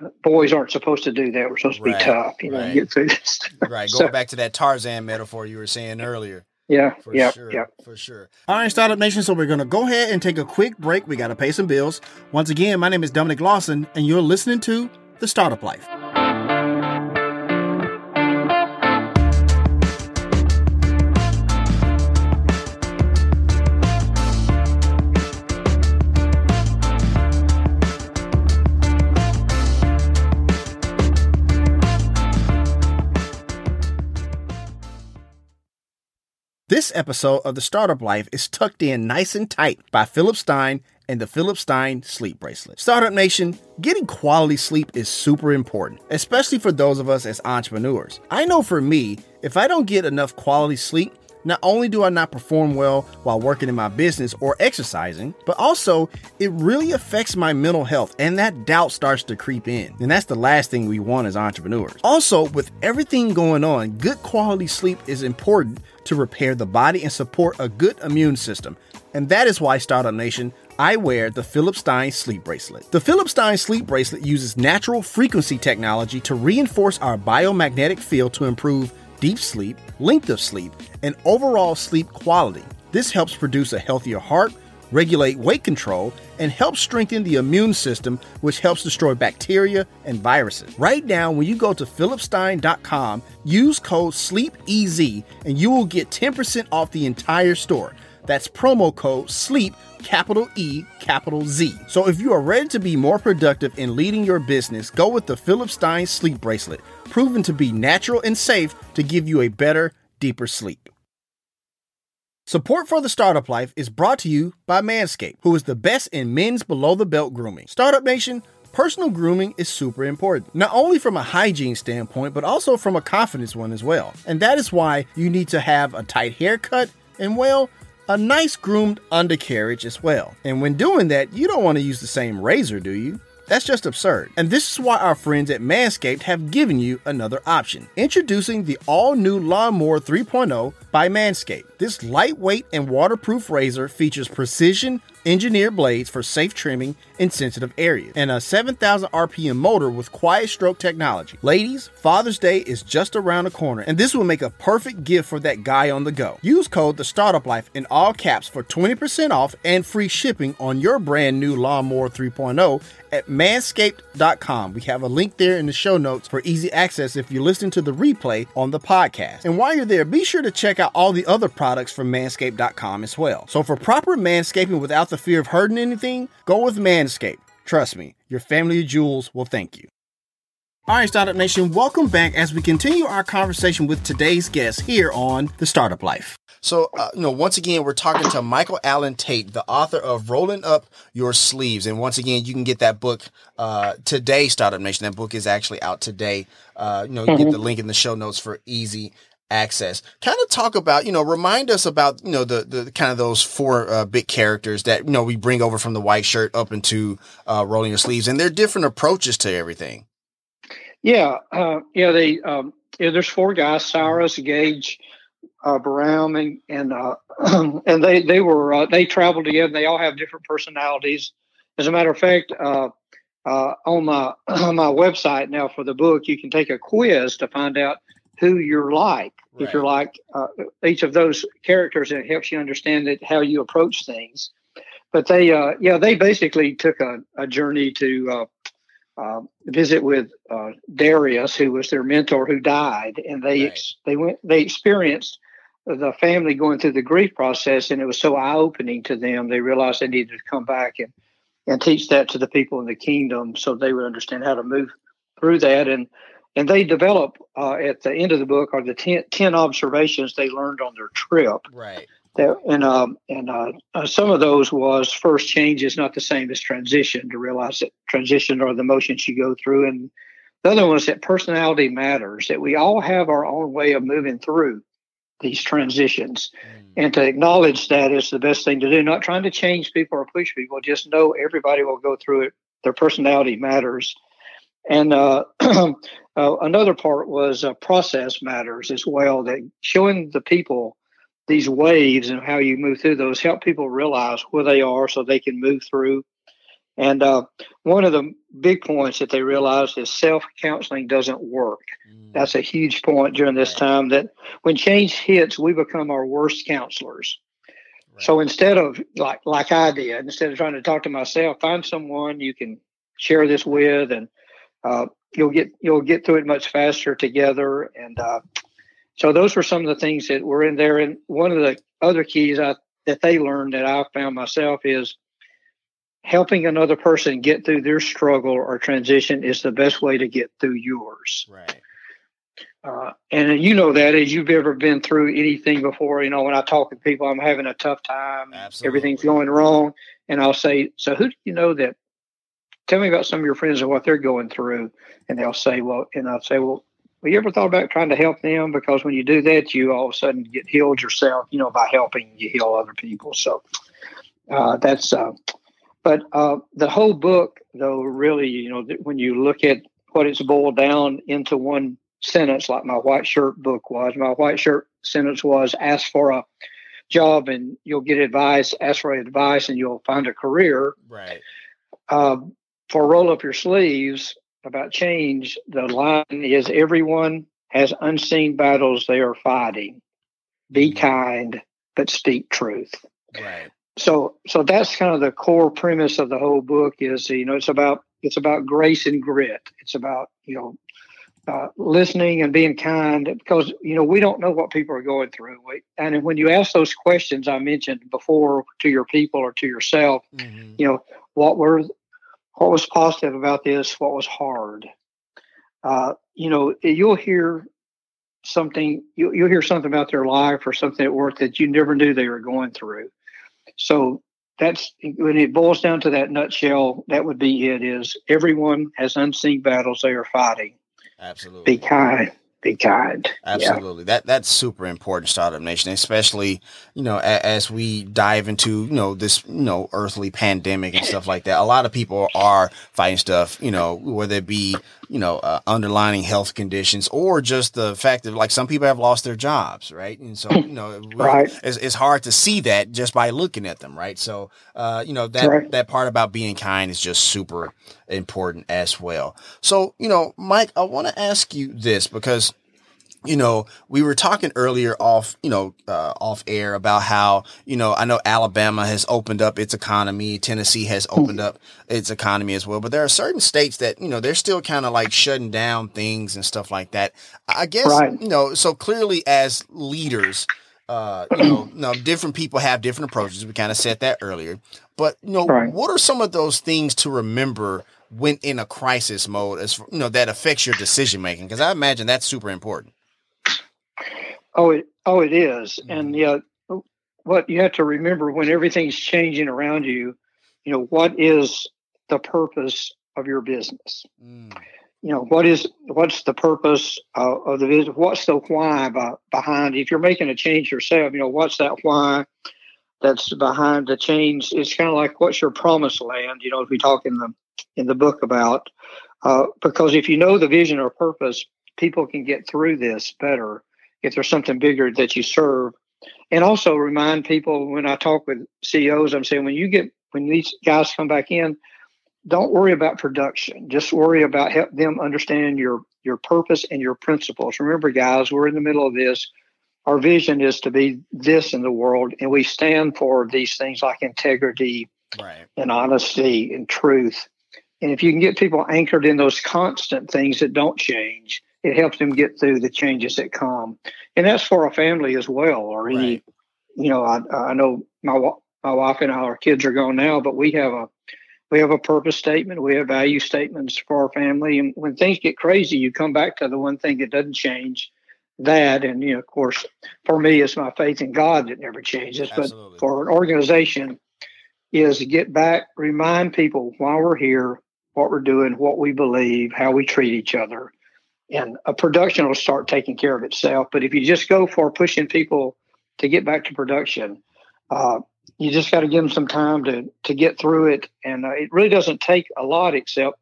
C: uh, boys aren't supposed to do that. We're supposed to right. be tough, you know, right. get through this.
A: Right. Going so, back to that Tarzan metaphor you were saying earlier.
C: Yeah,
A: for
C: yeah,
A: sure,
C: yeah,
A: for sure.
D: All right, Startup Nation. So we're gonna go ahead and take a quick break. We gotta pay some bills. Once again, my name is Dominic Lawson, and you're listening to the Startup Life. This episode of The Startup Life is tucked in nice and tight by Philip Stein and the Philip Stein Sleep Bracelet. Startup Nation, getting quality sleep is super important, especially for those of us as entrepreneurs. I know for me, if I don't get enough quality sleep, not only do I not perform well while working in my business or exercising, but also it really affects my mental health and that doubt starts to creep in. And that's the last thing we want as entrepreneurs. Also, with everything going on, good quality sleep is important to repair the body and support a good immune system. And that is why Startup Nation I wear the Philip Stein sleep bracelet. The Philip Stein sleep bracelet uses natural frequency technology to reinforce our biomagnetic field to improve deep sleep, length of sleep, and overall sleep quality. This helps produce a healthier heart,
A: regulate weight control, and helps strengthen the immune system, which helps destroy bacteria and viruses. Right now, when you go to philipstein.com, use code SLEEPEZ and you will get 10% off the entire store. That's promo code SLEEP, capital E, capital Z. So if you are ready to be more productive in leading your business, go with the Philip Stein Sleep Bracelet, proven to be natural and safe to give you a better, deeper sleep. Support for the Startup Life is brought to you by Manscaped, who is the best in men's below the belt grooming. Startup Nation, personal grooming is super important, not only from a hygiene standpoint, but also from a confidence one as well. And that is why you need to have a tight haircut and, well, a nice groomed undercarriage as well. And when doing that, you don't want to use the same razor, do you? That's just absurd. And this is why our friends at Manscaped have given you another option. Introducing the all new Lawnmower 3.0 by Manscaped. This lightweight and waterproof razor features precision engineered blades for safe trimming in sensitive areas, and a 7,000 RPM motor with quiet stroke technology. Ladies, Father's Day is just around the corner, and this will make a perfect gift for that guy on the go. Use code The Startup Life in all caps for 20% off and free shipping on your brand new Lawnmower 3.0 at manscaped.com. We have a link there in the show notes for easy access if you're listening to the replay on the podcast. And while you're there, be sure to check out all the other products from manscaped.com as well. So for proper manscaping without the fear of hurting anything, go with Manscaped. Trust me, your family of jewels will thank you. All right, Startup Nation, welcome back as we continue our conversation with today's guest here on The Startup Life.
E: So, uh, you know, once again, we're talking to Michael Alan Tate, the author of Rolling Up Your Sleeves. And once again, you can get that book uh, today, Startup Nation. That book is actually out today. Uh, you know, mm-hmm. get the link in the show notes for easy access. Kind of talk about, you know, remind us about, you know, the, the kind of those four uh, big characters that, you know, we bring over from the white shirt up into uh, rolling your sleeves and their different approaches to everything.
C: Yeah. Uh, yeah. They, um, yeah, there's four guys, Cyrus, Gage, uh, Baram, and, and, uh, (clears throat) and they, they were, uh, they traveled together. They all have different personalities. As a matter of fact, uh, uh, on my on (clears throat) my website now for the book, you can take a quiz to find out who you're like. Right. If you're like uh, each of those characters, and it helps you understand it, how you approach things. But they, uh, yeah, they basically took a, a journey to uh, uh visit with uh, Darius, who was their mentor, who died, and they right. ex- they went they experienced the family going through the grief process, and it was so eye opening to them. They realized they needed to come back and and teach that to the people in the kingdom, so they would understand how to move through that and and they develop uh, at the end of the book are the 10, 10, observations they learned on their trip.
E: Right.
C: That, and um, and uh, uh, some of those was first change is not the same as transition. To realize that transition are the motions you go through, and the other one is that personality matters. That we all have our own way of moving through these transitions, mm. and to acknowledge that is the best thing to do. Not trying to change people or push people. Just know everybody will go through it. Their personality matters and uh, (clears throat) uh, another part was uh, process matters as well. That showing the people these waves and how you move through those help people realize where they are so they can move through. And uh, one of the big points that they realized is self counseling doesn't work. Mm. That's a huge point during this time that when change hits, we become our worst counselors. Right. So instead of like like I did, instead of trying to talk to myself, find someone you can share this with and uh, you'll get you'll get through it much faster together. And uh, so those were some of the things that were in there. And one of the other keys I, that they learned that I found myself is helping another person get through their struggle or transition is the best way to get through yours.
E: Right.
C: Uh, and you know that as you've ever been through anything before, you know, when I talk to people, I'm having a tough time, Absolutely. everything's going wrong. And I'll say, So who do you know that tell me about some of your friends and what they're going through. And they'll say, well, and I'll say, well, have you ever thought about trying to help them? Because when you do that, you all of a sudden get healed yourself, you know, by helping you heal other people. So uh, that's, uh, but uh, the whole book, though, really, you know, when you look at what it's boiled down into one sentence, like my white shirt book was, my white shirt sentence was ask for a job and you'll get advice, ask for advice and you'll find a career.
E: Right.
C: Um, for roll up your sleeves about change, the line is everyone has unseen battles they are fighting. Be mm-hmm. kind, but speak truth.
E: Right.
C: so so that's kind of the core premise of the whole book is you know it's about it's about grace and grit it's about you know uh, listening and being kind because you know we don't know what people are going through and when you ask those questions i mentioned before to your people or to yourself mm-hmm. you know what were what was positive about this what was hard uh, you know you'll hear something you, you'll hear something about their life or something at work that you never knew they were going through so that's when it boils down to that nutshell that would be it is everyone has unseen battles they are fighting
A: Absolutely.
C: Be kind. Be kind.
A: Absolutely. Yeah. That that's super important, Startup Nation, especially, you know, as, as we dive into, you know, this, you know, earthly pandemic and stuff like that. A lot of people are fighting stuff, you know, whether it be, you know, uh, underlining health conditions or just the fact that like some people have lost their jobs, right? And so, you know, (clears throat)
C: right.
A: it's, it's hard to see that just by looking at them, right? So, uh, you know, that, right. that part about being kind is just super important as well. So, you know, Mike, I want to ask you this because you know, we were talking earlier off, you know, uh, off air about how, you know, I know Alabama has opened up its economy. Tennessee has hmm. opened up its economy as well. But there are certain states that, you know, they're still kind of like shutting down things and stuff like that. I guess, right. you know, so clearly as leaders, uh, you know, (clears throat) different people have different approaches. We kind of said that earlier. But, you know, right. what are some of those things to remember when in a crisis mode as, you know, that affects your decision making? Because I imagine that's super important.
C: Oh, it oh it is, and mm-hmm. yeah, what you have to remember when everything's changing around you, you know, what is the purpose of your business? Mm. You know, what is what's the purpose uh, of the business? What's the why by, behind? If you're making a change yourself, you know, what's that why? That's behind the change. It's kind of like what's your promised land? You know, if we talk in the in the book about uh, because if you know the vision or purpose, people can get through this better if there's something bigger that you serve. And also remind people when I talk with CEOs, I'm saying when you get when these guys come back in, don't worry about production. Just worry about help them understand your your purpose and your principles. Remember, guys, we're in the middle of this. Our vision is to be this in the world, and we stand for these things like integrity right. and honesty and truth. And if you can get people anchored in those constant things that don't change, it helps them get through the changes that come, and that's for a family as well. Or any, right. you know, I, I know my my wife and I, our kids are gone now, but we have a we have a purpose statement, we have value statements for our family, and when things get crazy, you come back to the one thing that doesn't change. That and you know, of course, for me, it's my faith in God that never changes. Absolutely. But for an organization, is get back, remind people why we're here, what we're doing, what we believe, how we treat each other, and a production will start taking care of itself. But if you just go for pushing people to get back to production, uh, you just got to give them some time to to get through it, and uh, it really doesn't take a lot except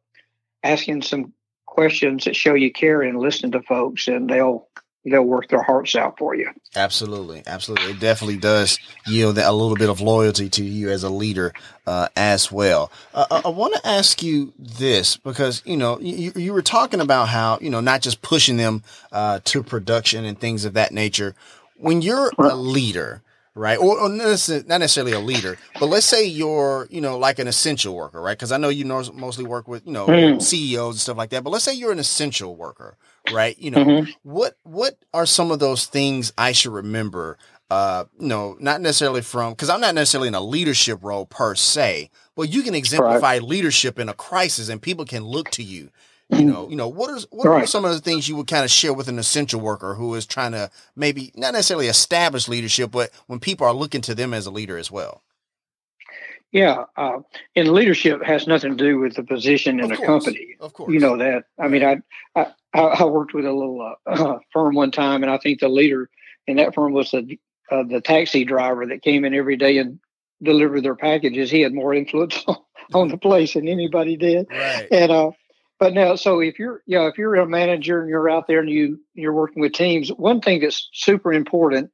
C: asking some questions that show you care and listening to folks, and they'll they'll work their hearts out for you.
A: Absolutely, absolutely. It definitely does yield a little bit of loyalty to you as a leader uh, as well. Uh, I, I want to ask you this because you know you, you were talking about how you know not just pushing them uh, to production and things of that nature. When you're a leader, right? Or, or, not necessarily a leader, but let's say you're, you know, like an essential worker, right? Because I know you mostly work with, you know, mm. CEOs and stuff like that. But let's say you're an essential worker, right? You know, mm-hmm. what what are some of those things I should remember? Uh, you know, not necessarily from because I'm not necessarily in a leadership role per se, but you can exemplify right. leadership in a crisis, and people can look to you you know, you know, what are what right. are some of the things you would kind of share with an essential worker who is trying to maybe not necessarily establish leadership, but when people are looking to them as a leader as well?
C: Yeah, uh, and leadership has nothing to do with the position in of a course. company.
A: Of course,
C: you know that. I mean, I I, I worked with a little uh, (clears throat) firm one time, and I think the leader in that firm was the uh, the taxi driver that came in every day and delivered their packages. He had more influence (laughs) on the place than anybody did,
A: right.
C: and uh, but now, so if you're, you know, if you're a manager and you're out there and you you're working with teams, one thing that's super important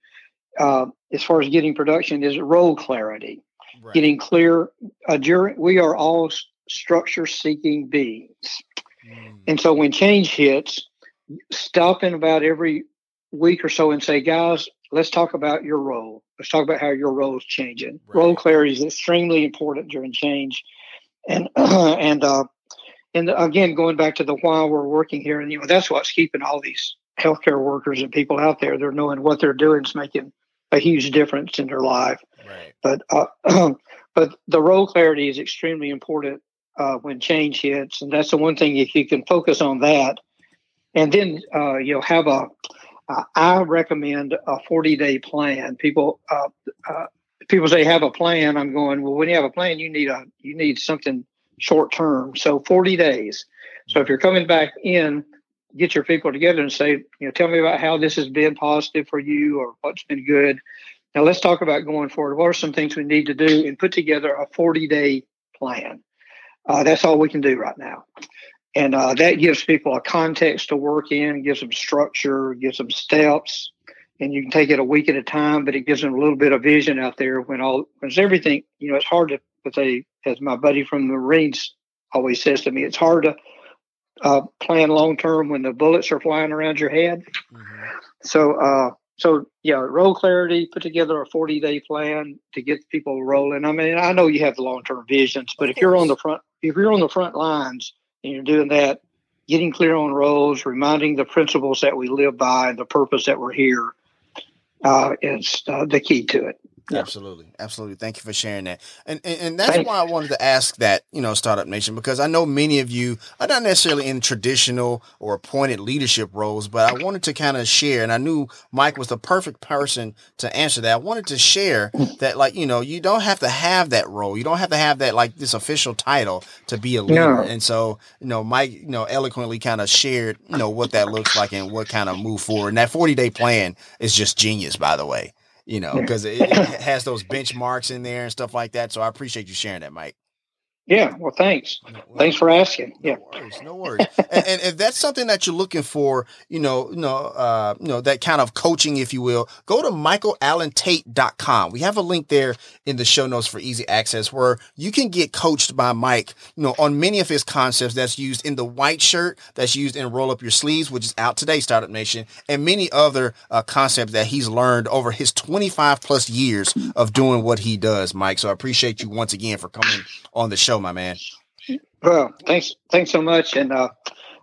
C: uh, as far as getting production is role clarity, right. getting clear. Uh, during, we are all structure seeking beings, mm. and so when change hits, stop in about every week or so and say, guys, let's talk about your role. Let's talk about how your role is changing. Right. Role clarity is extremely important during change, and uh, (clears throat) and uh, and again, going back to the why we're working here, and you know that's what's keeping all these healthcare workers and people out there. They're knowing what they're doing is making a huge difference in their life. Right. But uh, (clears throat) but the role clarity is extremely important uh, when change hits, and that's the one thing if you can focus on that, and then uh, you'll have a. Uh, I recommend a 40 day plan. People uh, uh, people say have a plan. I'm going well. When you have a plan, you need a you need something short term. So 40 days. So if you're coming back in, get your people together and say, you know, tell me about how this has been positive for you or what's been good. Now let's talk about going forward. What are some things we need to do and put together a 40 day plan? Uh, that's all we can do right now. And uh, that gives people a context to work in, gives them structure, gives them steps, and you can take it a week at a time, but it gives them a little bit of vision out there when all, when everything, you know, it's hard to, they, as my buddy from the Marines always says to me, it's hard to uh, plan long term when the bullets are flying around your head. Mm-hmm. So, uh, so yeah, role clarity, put together a 40 day plan to get people rolling. I mean, I know you have the long term visions, but if you're on the front, if you're on the front lines and you're doing that, getting clear on roles, reminding the principles that we live by and the purpose that we're here uh, is uh, the key to it.
A: Yeah. Absolutely. Absolutely. Thank you for sharing that. And, and, and that's Thanks. why I wanted to ask that, you know, Startup Nation, because I know many of you are not necessarily in traditional or appointed leadership roles, but I wanted to kind of share, and I knew Mike was the perfect person to answer that. I wanted to share (laughs) that, like, you know, you don't have to have that role. You don't have to have that, like, this official title to be a leader. And so, you know, Mike, you know, eloquently kind of shared, you know, what that looks like and what kind of move forward. And that 40 day plan is just genius, by the way you know, because it, it, has those benchmarks in there and stuff like that. So I appreciate you sharing that, Mike.
C: Yeah, well, thanks. Well, thanks for asking. Yeah,
A: no worries. No worries. and, and, if that's something that you're looking for, you know, you know, uh, you know, that kind of coaching, if you will, go to michaelalantate.com. We have a link there in the show notes for easy access where you can get coached by Mike, you know, on many of his concepts that's used in the white shirt, that's used in roll up your sleeves, which is out today, Startup Nation, and many other uh, concepts that he's learned over his 25 plus years of doing what he does, Mike. So I appreciate you once again for coming on the show, my man.
C: Well, thanks, thanks so much, and uh,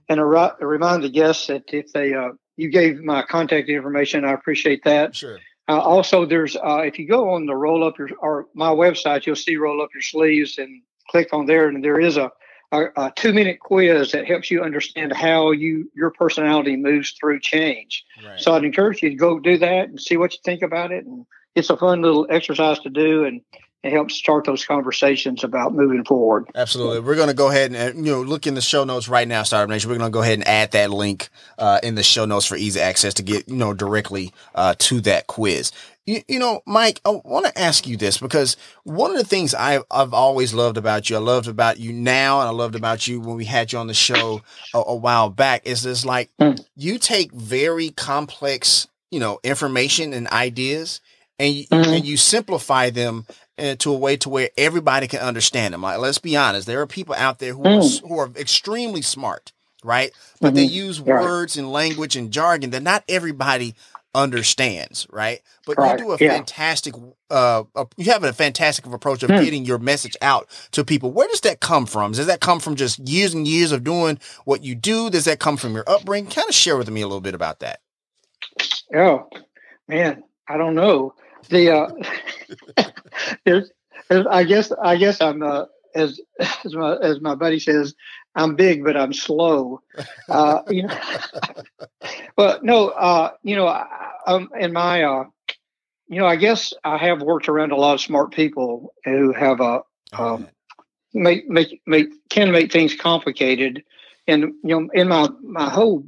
C: and a, a remind the guests that if they uh, you gave my contact information, I appreciate that.
A: Sure.
C: Uh, also, there's uh, if you go on the roll up your or my website, you'll see roll up your sleeves and click on there, and there is a, a, a two minute quiz that helps you understand how you your personality moves through change. Right. So I'd encourage you to go do that and see what you think about it, and it's a fun little exercise to do, and it helps start those conversations about moving forward.
A: Absolutely. We're going to go ahead and, you know, look in the show notes right now, Startup Nation. We're going to go ahead and add that link uh, in the show notes for easy access to get, you know, directly uh, to that quiz. You, you, know, Mike, I want to ask you this because one of the things I've, I've always loved about you, I loved about you now, and I loved about you when we had you on the show a, a while back is this like mm. you take very complex, you know, information and ideas and you, mm-hmm. and you simplify them to a way to where everybody can understand them. Like, let's be honest, there are people out there who mm. are, who are extremely smart, right? But mm-hmm. they use right. words and language and jargon that not everybody understands, right? But right. you do a yeah. fantastic, uh, you have a fantastic approach of mm. getting your message out to people. Where does that come from? Does that come from just years and years of doing what you do? Does that come from your upbringing? Kind of share with me a little bit about that.
C: Oh, man, I don't know the uh, (laughs) there's, there's, I guess I guess I'm uh, as as my as my buddy says I'm big but I'm slow. Uh, you know, (laughs) well no, uh, you know, I, um, in my uh, you know, I guess I have worked around a lot of smart people who have a uh, um, make make make can make things complicated, and you know, in my my whole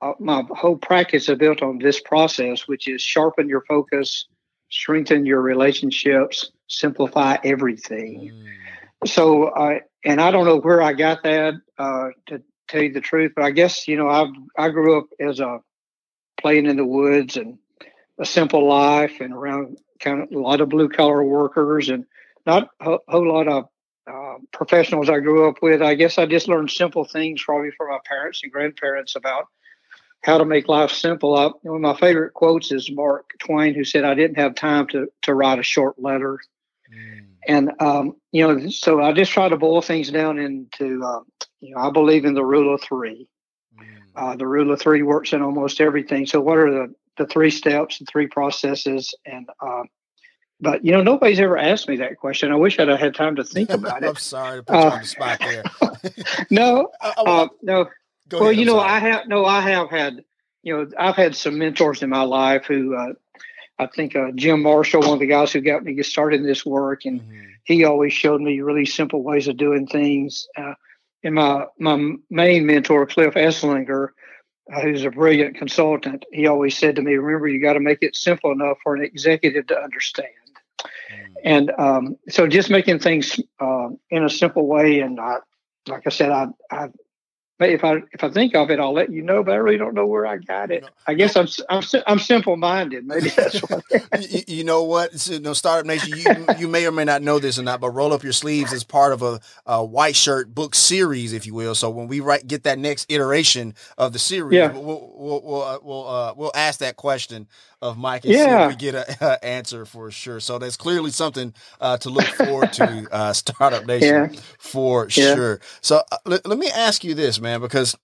C: uh, my whole practice is built on this process, which is sharpen your focus, strengthen your relationships, simplify everything. Mm. So, uh, and I don't know where I got that uh, to tell you the truth, but I guess you know I I grew up as a playing in the woods and a simple life and around kind of a lot of blue collar workers and not a whole lot of uh, professionals I grew up with. I guess I just learned simple things probably from my parents and grandparents about how to make life simple. I, one of my favorite quotes is Mark Twain, who said, "I didn't have time to to write a short letter." Mm. And um, you know, so I just try to boil things down into, uh, you know, I believe in the rule of three. Mm. Uh, the rule of three works in almost everything. So, what are the the three steps, the three processes, and uh, but you know, nobody's ever asked me that question. I wish I'd have had time to think (laughs) about it.
A: I'm sorry to put you on the uh, spot there. (laughs)
C: no, (laughs) uh, uh, no. Go well, ahead, you know. I have no, I have had, you know, I've had some mentors in my life who, uh, I think uh, Jim Marshall, one of the guys who got me get started in this work, and mm-hmm. he always showed me really simple ways of doing things. Uh, and my my main mentor, Cliff Esslinger, uh, who's a brilliant consultant, he always said to me, "Remember, you got to make it simple enough for an executive to understand." Mm-hmm. And um, so, just making things uh, in a simple way, and I, like I said, I, I if I if I think of it, I'll let you know. But I really don't know where I got it. I guess I'm I'm I'm simple minded. Maybe (laughs) that's what.
A: you, you, know what? So, you know, Startup Nation. You you may or may not know this or not, but roll up your sleeves is part of a, a white shirt book series, if you will. So when we write get that next iteration of the series, yeah. we'll we'll we'll uh, we'll, uh, we'll ask that question of Mike and yeah. we get an (laughs) answer for sure. So that's clearly something uh, to look forward to, (laughs) uh, Startup Nation, yeah. for yeah. sure. So uh, let, let me ask you this, man, because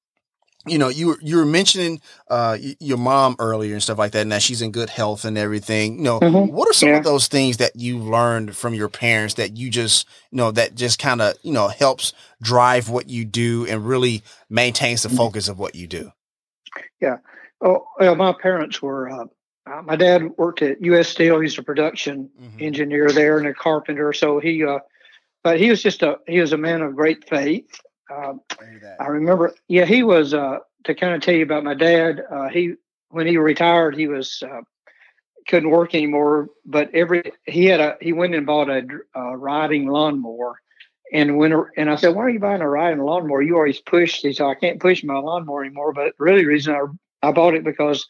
A: you know, you you were mentioning uh, your mom earlier and stuff like that, and that she's in good health and everything. You know, mm-hmm. what are some yeah. of those things that you learned from your parents that you just, you know, that just kind of, you know, helps drive what you do and really maintains the mm-hmm. focus of what you do?
C: Yeah. Oh, well, my parents were uh, uh, my dad worked at U.S. Steel. He's a production mm-hmm. engineer there and a carpenter. So he, uh, but he was just a he was a man of great faith. Uh, I remember, yeah, he was. Uh, to kind of tell you about my dad, uh, he when he retired, he was uh, couldn't work anymore. But every he had a he went and bought a, a riding lawnmower. And when and I said, why are you buying a riding lawnmower? You always push." He said, I can't push my lawnmower anymore. But really, the reason I I bought it because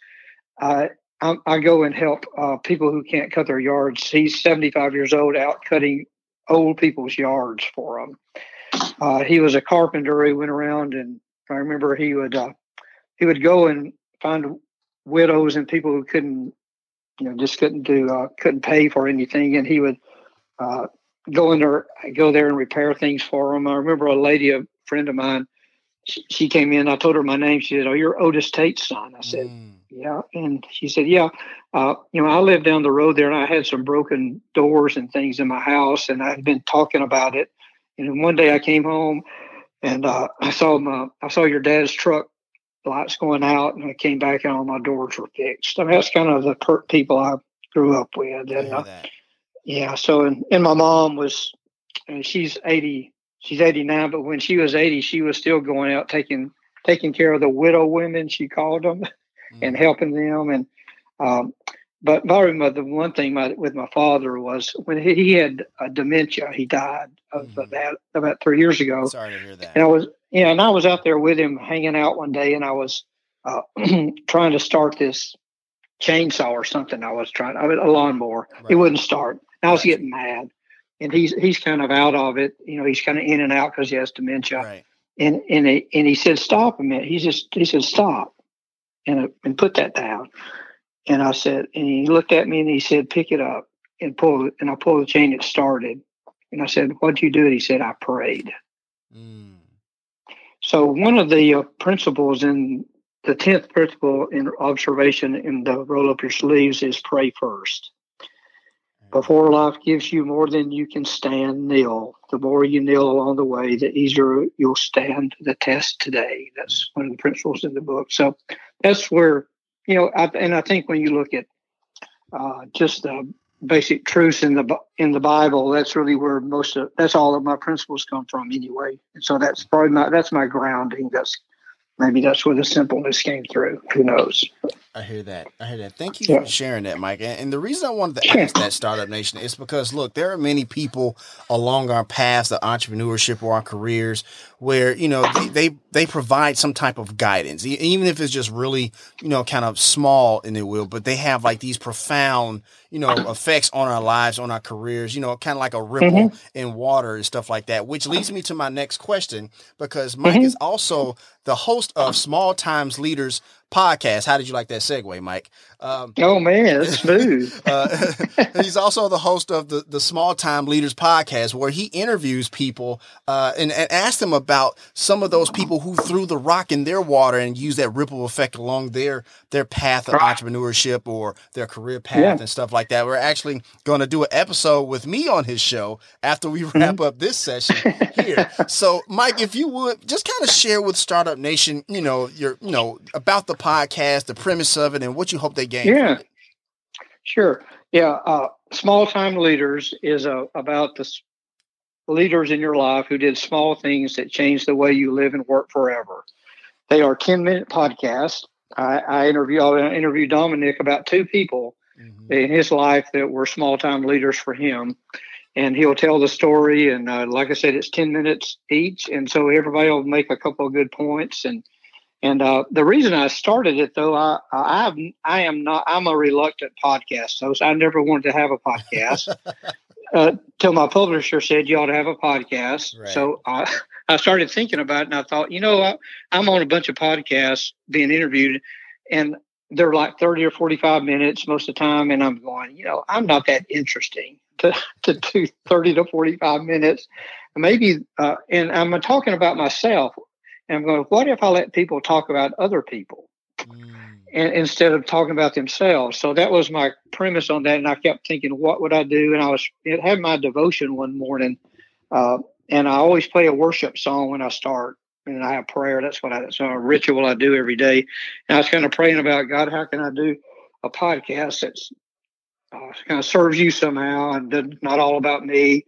C: I I, I go and help uh, people who can't cut their yards. He's 75 years old, out cutting old people's yards for them. Uh, he was a carpenter. He went around, and I remember he would uh, he would go and find widows and people who couldn't, you know, just couldn't do uh, couldn't pay for anything, and he would uh, go in there, go there and repair things for them. I remember a lady, a friend of mine, she, she came in. I told her my name. She said, "Oh, you're Otis Tate's son." I said. Mm yeah. And she said, yeah, uh, you know, I lived down the road there and I had some broken doors and things in my house and I'd been talking about it. And one day I came home and uh, I saw my, I saw your dad's truck lights going out and I came back and all my doors were fixed. I mean, that's kind of the per- people I grew up with. And uh, yeah, so, and, and my mom was, and she's 80, she's 89, but when she was 80, she was still going out taking, taking care of the widow women, she called them (laughs) mm-hmm. and helping them. And um, but probably the one thing my, with my father was when he, he had a dementia, he died of mm-hmm. that about three years ago.
A: Sorry to hear that.
C: And I was yeah, and I was out there with him hanging out one day, and I was uh, (clears throat) trying to start this chainsaw or something. I was trying, I mean, a lawnmower. Right. It wouldn't start. I was right. getting mad, and he's he's kind of out of it. You know, he's kind of in and out because he has dementia. Right. And and he, and he said, "Stop a minute." He just he said, "Stop." And, and put that down. And I said, and he looked at me and he said, pick it up and pull it. And I pulled the chain, it started. And I said, what'd you do? And he said, I prayed. Mm. So one of the uh, principles in the 10th principle in observation in the roll up your sleeves is pray first. Before life gives you more than you can stand, kneel. The more you kneel along the way, the easier you'll stand the test today. That's one of the principles in the book. So that's where, you know, I, and I think when you look at uh, just the basic truths in the in the Bible, that's really where most of that's all of my principles come from anyway. And so that's probably my that's my grounding. That's maybe that's where the simpleness came through. Who knows?
A: I hear that. I hear that. Thank you yeah. for sharing that, Mike. And, the reason I wanted to ask that Startup Nation is because look, there are many people along our paths of entrepreneurship or our careers where you know they, they, they provide some type of guidance, even if it's just really you know kind of small in the will, but they have like these profound you know effects on our lives, on our careers. You know, kind of like a ripple mm-hmm. in water and stuff like that. Which leads me to my next question because Mike mm-hmm. is also the host of Small Times Leaders podcast. How did you like that segue, Mike?
C: Um, oh man, that's (laughs) smooth. uh, (laughs)
A: he's also the host of the the Small Time Leaders podcast, where he interviews people uh, and, and asks them about some of those people who threw the rock in their water and used that ripple effect along their their path of right. entrepreneurship or their career path yeah. and stuff like that. We're actually going to do an episode with me on his show after we wrap mm-hmm. up this session here. (laughs) so, Mike, if you would just kind of share with Startup Nation, you know, your you know about the podcast, the premise of it, and what you hope they gain.
C: Yeah, sure. Yeah, uh, small time leaders is uh, about the leaders in your life who did small things that changed the way you live and work forever. They are ten minute podcasts. I, I interview I interview Dominic about two people mm-hmm. in his life that were small time leaders for him and he'll tell the story. And uh, like I said, it's ten minutes each, and so everybody will make a couple of good points. And and uh, the reason I started it, though, I I I am not I'm a reluctant podcast host. I never wanted to have a podcast. (laughs) uh, till my publisher said you ought to have a podcast. Right. So I, I started thinking about it and I thought, you know, I, I'm on a bunch of podcasts being interviewed and they're like 30 or 45 minutes most of the time. And I'm going, you know, I'm not that interesting to, to do 30 to 45 minutes. Maybe, uh, and I'm talking about myself. And I'm going, what if I let people talk about other people mm. and, instead of talking about themselves? So that was my premise on that. And I kept thinking, what would I do? And I was, it had my devotion one morning. Uh, and I always play a worship song when I start. And I have prayer. That's what I, it's a ritual I do every day. And I was kind of praying about God, how can I do a podcast that's uh, kind of serves you somehow and not all about me.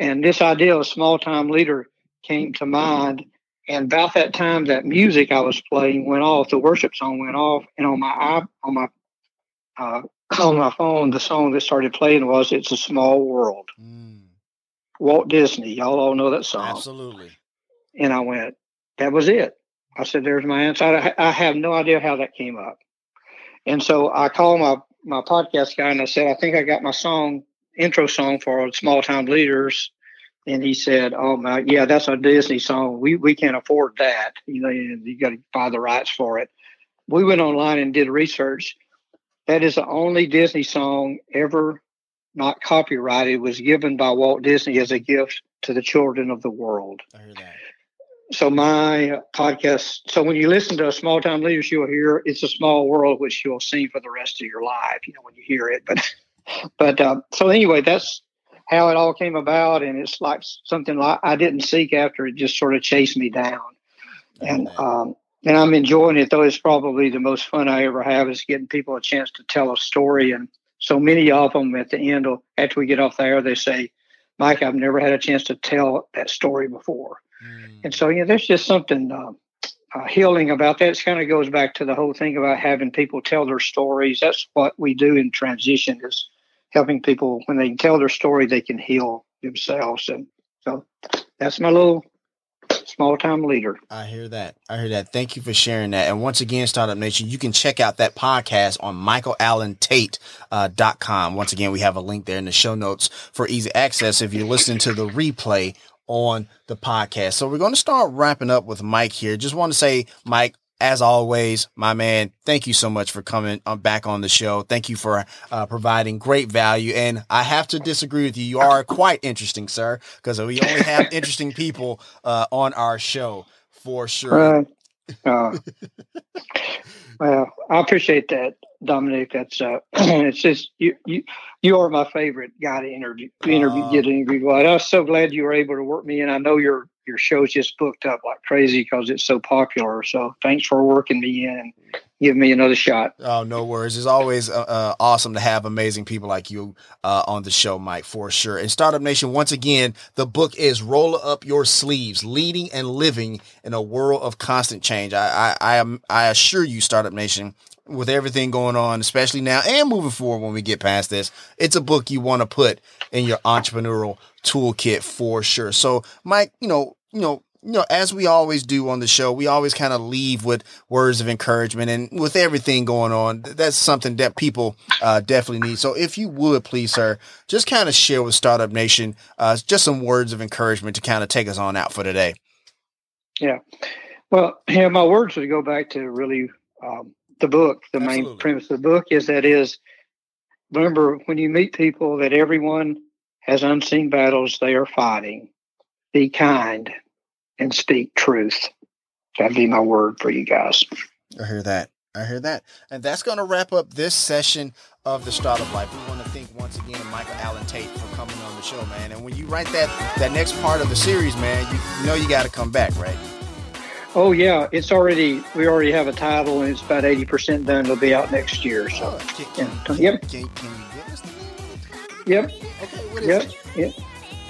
C: And this idea of small time leader came to mind. And about that time, that music I was playing went off. The worship song went off, and on my on my uh, on my phone, the song that started playing was "It's a Small World." Mm. Walt Disney, y'all all know that song.
A: Absolutely.
C: And I went, that was it. I said, "There's my answer." I, I have no idea how that came up. And so I called my my podcast guy and I said, I think I got my song intro song for small town leaders. And he said, Oh my, yeah, that's a Disney song. We we can't afford that. You know, you got to buy the rights for it. We went online and did research. That is the only Disney song ever not copyrighted. Was given by Walt Disney as a gift to the children of the world. I heard that so my podcast so when you listen to a small time leaders you'll hear it's a small world which you'll see for the rest of your life you know when you hear it but (laughs) but uh, so anyway that's how it all came about and it's like something like i didn't seek after it just sort of chased me down and um and i'm enjoying it though it's probably the most fun i ever have is getting people a chance to tell a story and so many of them at the end after we get off the air they say mike i've never had a chance to tell that story before Mm. And so, yeah, there's just something uh, uh, healing about that. It kind of goes back to the whole thing about having people tell their stories. That's what we do in transition is helping people when they tell their story, they can heal themselves. And so that's my little small time leader.
A: I hear that. I hear that. Thank you for sharing that. And once again, Startup Nation, you can check out that podcast on michaelalantate.com. Uh, once again, we have a link there in the show notes for easy access if you're listening to the replay on the podcast. So we're going to start wrapping up with Mike here. Just want to say, Mike, as always, my man, thank you so much for coming uh, back on the show. Thank you for uh, providing great value. And I have to disagree with you. You are quite interesting, sir, because we only have (laughs) interesting people uh, on our show for sure.
C: Uh, well, I appreciate that. Dominic. That's uh, (clears throat) it's just you, you you are my favorite guy to interview interview uh, get interviewed. Well, I'm so glad you were able to work me in. I know your your show's just booked up like crazy because it's so popular. So thanks for working me in and giving me another shot.
A: Oh, no worries. It's always uh, uh, awesome to have amazing people like you uh, on the show, Mike, for sure. And Startup Nation, once again, the book is Roll Up Your Sleeves: Leading and Living in a World of Constant Change. I I, I am I assure you, Startup Nation, with everything going on, especially now and moving forward when we get past this, it's a book you want to put in your entrepreneurial toolkit for sure. So, Mike, you know, you know, you know, as we always do on the show, we always kind of leave with words of encouragement, and with everything going on, that's something that people uh, definitely need. So, if you would please, sir, just kind of share with Startup Nation uh, just some words of encouragement to kind of take us on out for today.
C: Yeah, well, yeah, my words would go back to really um, the book. The Absolutely. main premise of the book is that is remember when you meet people that everyone has unseen battles they are fighting. Be kind and speak truth. That'd be my word for you guys.
A: I hear that. I hear that. And that's going to wrap up this session of the Startup Life. We want to thank once again Michael Alan Tate for coming on the show, man. And when you write that that next part of the series, man, you, you know you got to come back, right?
C: Oh yeah, it's already we already have a title and it's about eighty percent done. It'll be out next year. So
A: oh, can, can, yeah. Can, yep. Can, can you give us the
C: name? Yep. Okay. What is yep. it? Yep.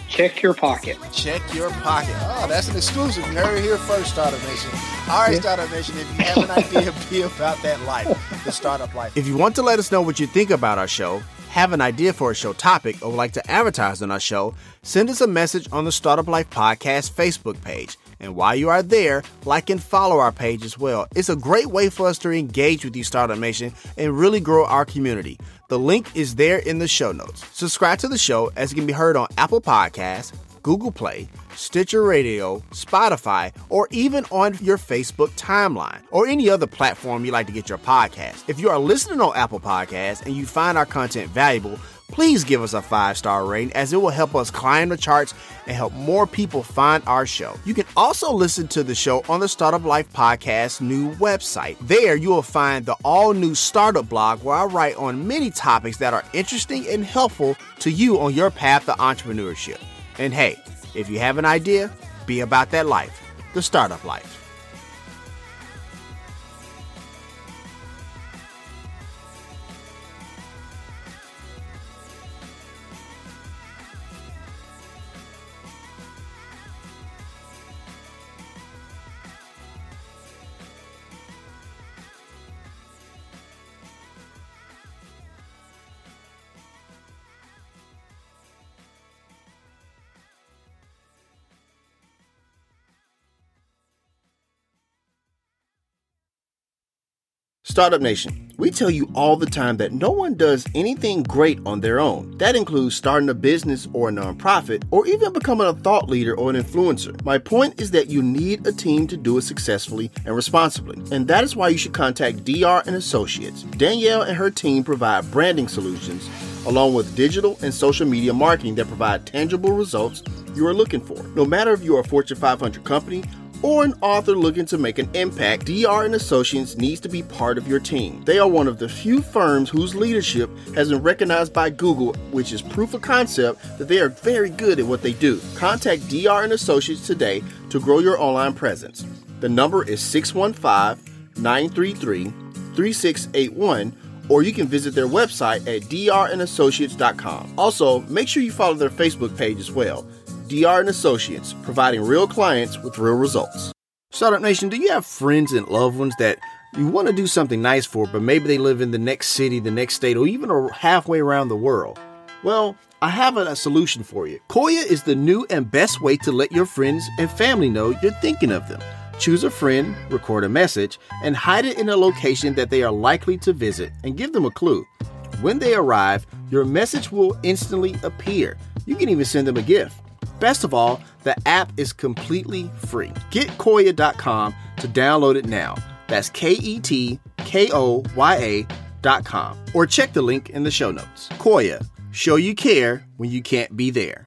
C: Check your pocket.
A: Check your pocket. Oh, that's an exclusive. You heard here first, Startup Nation. All right, yeah. Startup Nation, if you have an idea, (laughs) be about that life, the startup life. If you want to let us know what you think about our show, have an idea for a show topic, or would like to advertise on our show, send us a message on the Startup Life Podcast Facebook page. And while you are there, like and follow our page as well. It's a great way for us to engage with you, Startup Nation, and really grow our community. The link is there in the show notes. Subscribe to the show as it can be heard on Apple Podcasts, Google Play, Stitcher Radio, Spotify, or even on your Facebook timeline or any other platform you like to get your podcast. If you are listening on Apple Podcasts and you find our content valuable, please give us a five star rating as it will help us climb the charts and help more people find our show. You can also listen to the show on the Startup Life Podcast new website. There you will find the all new startup blog where I write on many topics that are interesting and helpful to you on your path to entrepreneurship. And hey, if you have an idea, be about that life, the startup life. Startup Nation, we tell you all the time that no one does anything great on their own. That includes starting a business or a nonprofit, or even becoming a thought leader or an influencer. My point is that you need a team to do it successfully and responsibly, and that is why you should contact DR and Associates. Danielle and her team provide branding solutions along with digital and social media marketing that provide tangible results you are looking for. No matter if you are a Fortune 500 company or an author looking to make an impact, DR and Associates needs to be part of your team. They are one of the few firms whose leadership has been recognized by Google, which is proof of concept that they are very good at what they do. Contact DR and Associates today to grow your online presence. The number is 615-933-3681 or you can visit their website at drandassociates.com. Also, make sure you follow their Facebook page as well. DR and Associates, providing real clients with real results. Startup Nation, do you have friends and loved ones that you want to do something nice for, but maybe they live in the next city, the next state, or even halfway around the world? Well, I have a, solution for you. Koya is the new and best way to let your friends and family know you're thinking of them. Choose a friend, record a message, and hide it in a location that they are likely to visit and give them a clue. When they arrive, your message will instantly appear. You can even send them a gift. Best of all, the app is completely free. Get Koya.com to download it now. That's K E T K O Y A.com. Or check the link in the show notes. Koya, show you care when you can't be there.